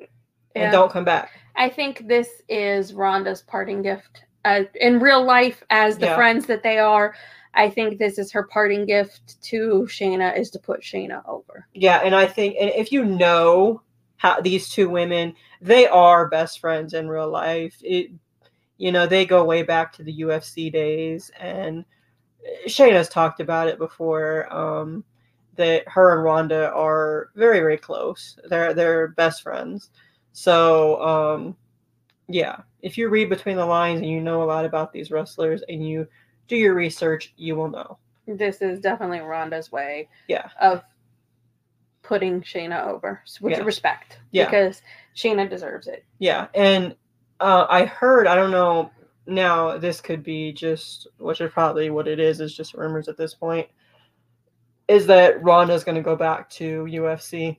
Yeah. and don't come back. I think this is Ronda's parting gift. Uh, in real life, as the Yeah. friends that they are, I think this is her parting gift to Shayna is to put Shayna over. Yeah, and I think and if you know how these two women, they are best friends in real life. It you know, they go way back to the UFC days and Shayna's talked about it before. Um that her and Ronda are very, very close. They're they're best friends. So um yeah, if you read between the lines and you know a lot about these wrestlers and you do your research, you will know. This is definitely Ronda's way Yeah. of putting Shayna over with Yeah. respect. Yeah. Because Shayna deserves it. Yeah, and uh, I heard I don't know now this could be just which is probably what it is is just rumors at this point is that Ronda's going to go back to UFC.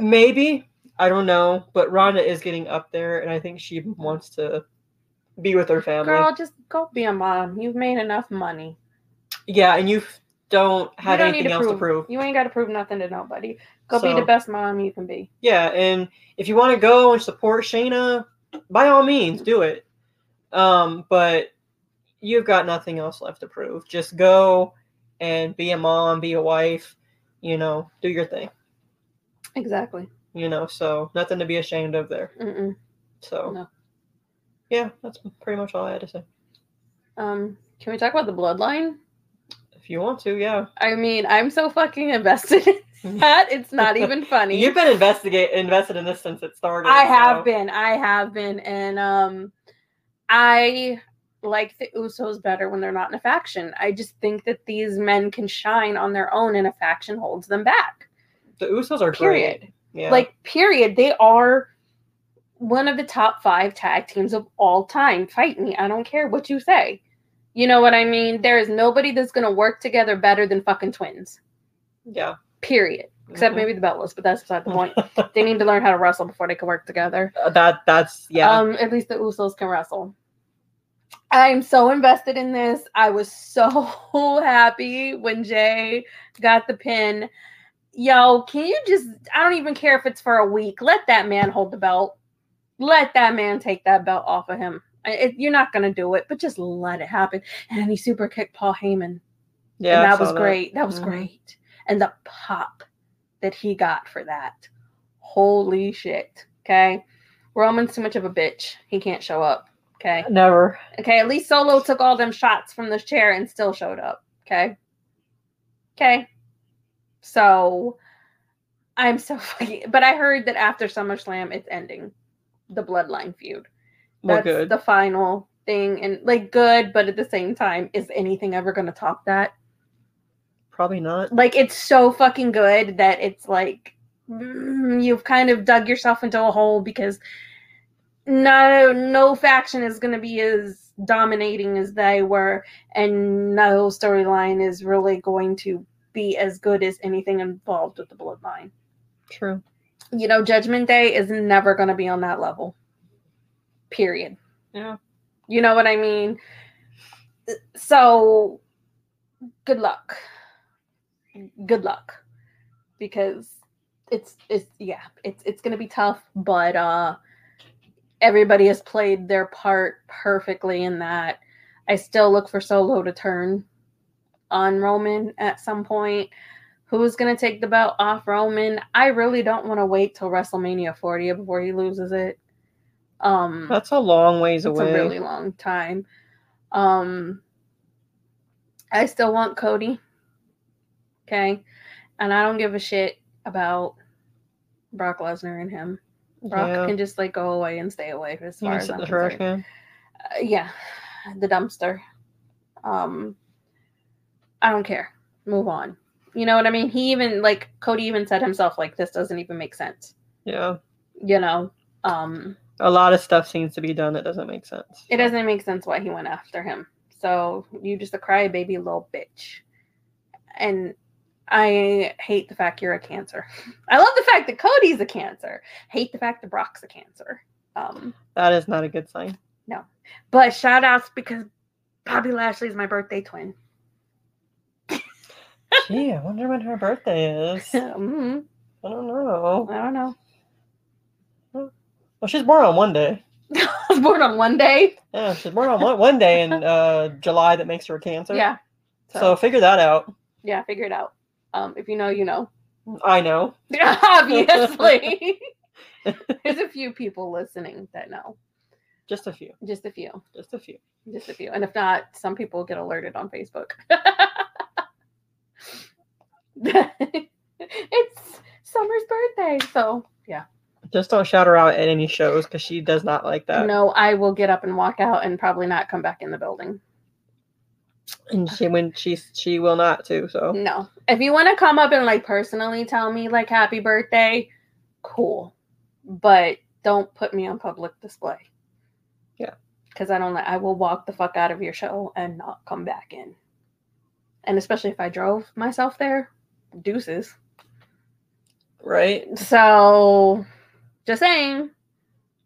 Maybe I don't know, but Ronda is getting up there, and I think she wants to be with her family. Girl, just go be a mom. You've made enough money. Yeah, and you don't You have don't need anything else to prove. You ain't got to prove nothing to nobody. Go be the best mom you can be. Yeah, and if you want to go and support Shayna, by all means, do it. Um, but you've got nothing else left to prove. Just go and be a mom, be a wife, you know, do your thing. Exactly. You know, so nothing to be ashamed of there. Mm-mm. So No. yeah, that's pretty much all I had to say. Um, can we talk about the bloodline? If you want to, yeah. I mean, I'm so fucking invested in that. It's not even funny. You've been investigate invested in this since it started. I have so- been. I have been. And um I like the Usos better when they're not in a faction. I just think that these men can shine on their own and a faction holds them back. The Usos are Period. great. Yeah. Like, period. They are one of the top five tag teams of all time. Fight me. I don't care what you say. You know what I mean? There is nobody that's gonna work together better than fucking twins. yeah. Period. Except Mhm. maybe the Bellas, but that's beside the point. they need to learn how to wrestle before they can work together. Uh, that that's yeah. Um, at least the Usos can wrestle. I'm so invested in this. I was so happy when Jay got the pin. Yo, can you just I don't even care if it's for a week. Let that man hold the belt. Let that man take that belt off of him. It, you're not gonna do it, but just let it happen. And then he super kicked Paul Heyman. yeah, and that was great. That was Mhm. great. And the pop that he got for that. Holy shit. Okay. Roman's too much of a bitch. He can't show up. Okay. Never. Okay. At least Solo took all them shots from the chair and still showed up. Okay. Okay. So I'm so fucking but I heard that after SummerSlam it's ending. The bloodline feud. That's good. the final thing. And like good, but at the same time, is anything ever gonna top that? Probably not. like it's so fucking good that it's like mm, you've kind of dug yourself into a hole because no no faction is going to be as dominating as they were and no storyline is really going to be as good as anything involved with the bloodline. True. you know judgment day is never going to be on that level. Period. Yeah. you know what i mean? So good luck. Good luck. Because it's it's yeah it's it's gonna be tough but uh everybody has played their part perfectly in that i still look for solo to turn on roman at some point who's gonna take the belt off roman i really don't want to wait till wrestlemania 40 before he loses it um That's a long ways it's away. a really long time. Um, I still want Cody. Okay, and I don't give a shit about Brock Lesnar and him. Brock Yeah. can just like go away and stay away as far as I'm the trash concerned. can. Uh, yeah, the dumpster. Um, I don't care. Move on. You know what I mean? He even like Cody even said himself like this doesn't even make sense. Yeah. You know. Um, A lot of stuff seems to be done that doesn't make sense. It doesn't make sense why he went after him. So you just a crybaby little bitch. And I hate the fact you're a cancer. I love the fact that Cody's a cancer. Hate the fact that Brock's a cancer. Um, That is not a good sign. No, but shout outs because Bobby Lashley's my birthday twin. Gee, I wonder when her birthday is. I Mhm. don't know. I don't know. Well, she's born on one day. I was born on one day. Yeah, she's born on one, one day in uh, July that makes her a cancer. Yeah. So figure that out. yeah, figure it out. Um, if you know, you know. I know. Obviously. There's a few people listening that know. Just a few. Just a few. Just a few. Just a few. And if not, some people get alerted on Facebook. it's Summer's birthday. So, yeah. Just don't shout her out at any shows because she does not like that. No, I will get up and walk out and probably not come back in the building. And she when she she will not too. So No. If you want to come up and like personally tell me like happy birthday, cool. But don't put me on public display. Yeah. Cuz I don't like I will walk the fuck out of your show and not come back in. And especially if I drove myself there, deuces. right. So Just saying.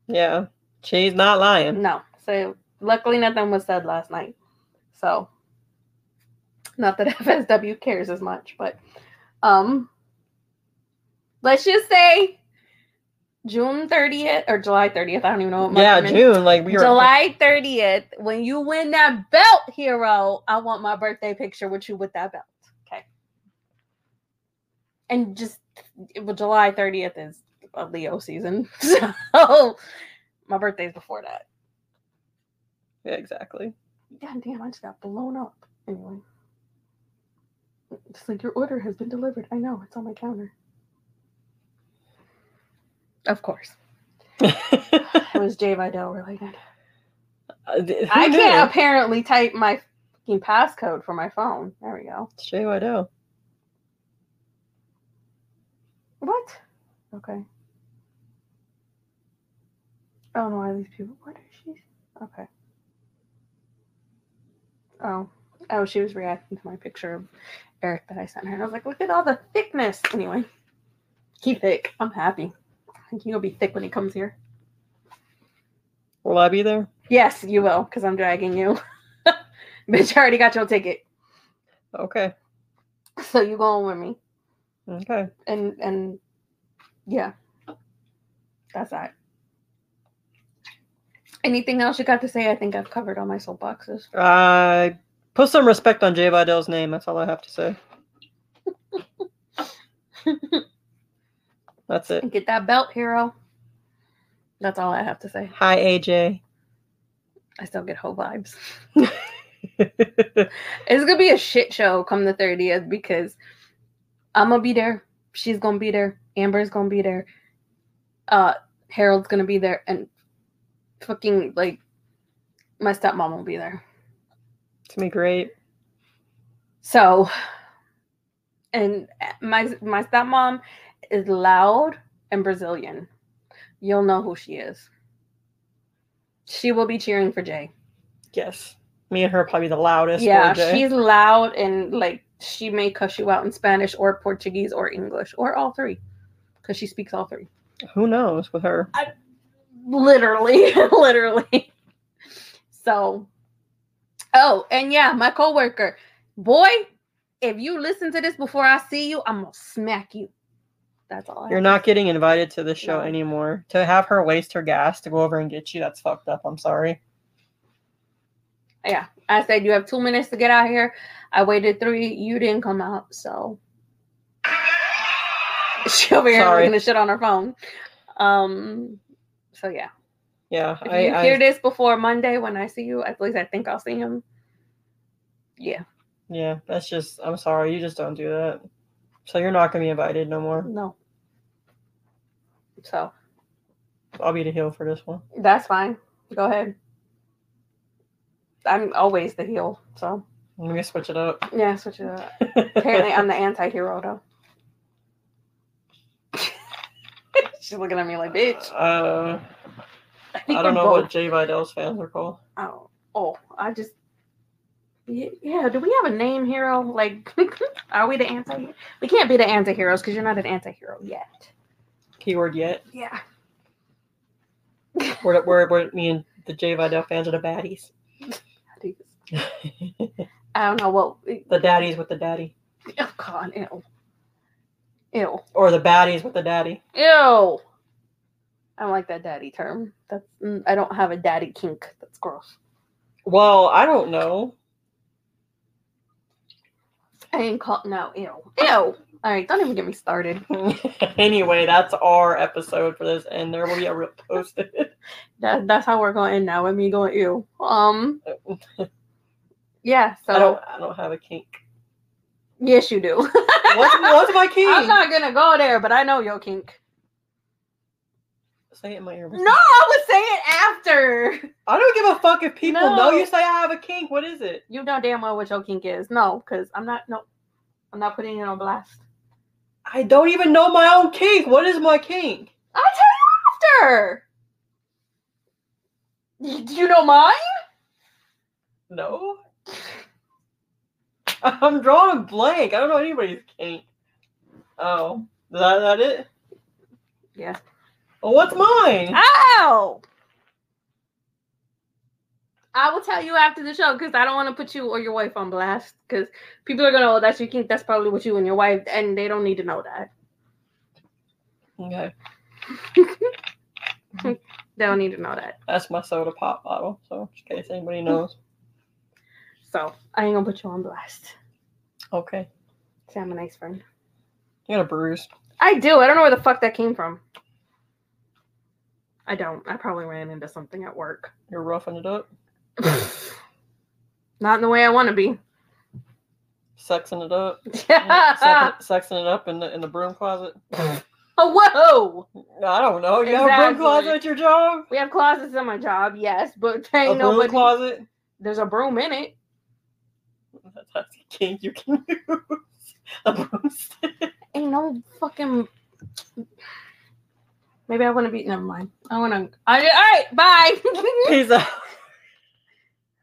Yeah, she's not lying. No. So luckily nothing was said last night. So not that FSW cares as much, but um let's just say June 30th or July 30th. I don't even know what month Yeah. June. Like we were. July 30th, when you win that belt, hero, I want my birthday picture with you with that belt. Okay. And just well, July 30th is a Leo season. So my birthday's before that. Yeah, exactly. God damn, I just got blown up. Anyway. It's like your order has been delivered. I know, it's on my counter. Of course. It was Jai Vidal related. Uh, th- I who can't apparently type my fucking passcode for my phone. There we go. It's Jay Whitell. What? Okay. I don't know why these people. What is she? Okay. Oh. Oh, she was reacting to my picture of Eric that I sent her. And I was like, look at all the thickness. Anyway, he thick. I'm happy. I think he'll be thick when he comes here. Will I be there? Yes, you will, because I'm dragging you. Bitch, I already got your ticket. Okay. So you going with me. Okay. and and yeah that's that anything else you got to say i think i've covered all my soapboxes Uh, put some respect on Jai Vidal's name. That's all I have to say. That's it. get that belt hero that's all i have to say Hi, AJ. i still get whole vibes it's gonna be a shit show come the 30th because i'm gonna be there she's gonna be there amber's gonna be there uh harold's gonna be there and fucking like my stepmom will be there it's gonna be great. So, and my my stepmom is loud and Brazilian. You'll know who she is. She will be cheering for Jai. Yes. Me and her probably the loudest. yeah, she's loud and like she may cuss you out in Spanish or Portuguese or English or all three, because she speaks all three. Who knows with her? I, Literally, literally. So, oh, and yeah, my coworker, boy, if you listen to this before I see you, I'm gonna smack you. That's all. I You're have not to getting invited to the show No. anymore. To have her waste her gas to go over and get you, that's fucked up. I'm sorry. Yeah, I said you have two minutes to get out here. I waited three. You didn't come out, so she'll be here looking at shit on her phone. Um. So yeah, Yeah, if I, you I hear this before Monday when I see you, at least I think I'll see him. Yeah. yeah, that's just I'm sorry, you just don't do that. So you're not gonna be invited no more. No. So I'll be the heel for this one. that's fine. Go ahead. I'm always the heel, so I'm gonna switch it up. yeah, switch it up. Apparently, I'm the anti-hero though. She's looking at me like, bitch. Uh, I, think I don't know both- what Jai Vidal's fans are called. Oh, oh, I just. Yeah, do we have a name hero? Like, are we the anti? We can't be the anti-heroes because you're not an anti-hero yet. Keyword yet. Yeah. We're, we're, we're me and the Jai Vidal fans are the baddies. I don't know what. the daddies with the daddy. Oh God, ew, ew. Or the baddies with the daddy. Ew. I don't like that daddy term. That's mm, I don't have a daddy kink. That's gross. Well, I don't know. I ain't called no. Ew. Ew. All right, don't even get me started. anyway, that's our episode for this, and there will be a rip posted. That that's how we're going to end now. With me going ew. Um. Yeah. So I don't. I don't have a kink. yes, you do. What's, what's my kink? I'm not gonna go there, but I know your kink. Say it in my ear. No, I would say it after. I don't give a fuck if people know No. you say I have a kink. What is it? You know damn well what your kink is. No, because I'm not. No, I'm not putting it on blast. I don't even know my own kink. What is my kink? I'll tell you after. Y- Do you know mine? No. I'm drawing a blank. I don't know anybody's kink. Oh, is that, that it? Yeah. Well, what's mine? Ow! I will tell you after the show because I don't want to put you or your wife on blast because people are gonna oh, know that you think that's probably what you and your wife, and they don't need to know that. Okay. They don't need to know that. That's my soda pop bottle. So, in case anybody mm. knows. So I ain't gonna put you on blast. Okay. Say I'm a nice friend. You got a bruise. I do. I don't know where the fuck that came from. I don't. I probably ran into something at work. You're roughing it up. Not in the way I want to be. Sexing it up. Yeah. Sexing, it up in the in the broom closet. oh, whoa! I don't know. You have a broom closet at your job? We have closets in my job, yes, but A ain't broom nobody. closet? There's a broom in it. That's a kink you can use. A broomstick. Ain't no fucking. Maybe I want to be. Never mind. I want to. All right. Bye. Peace out.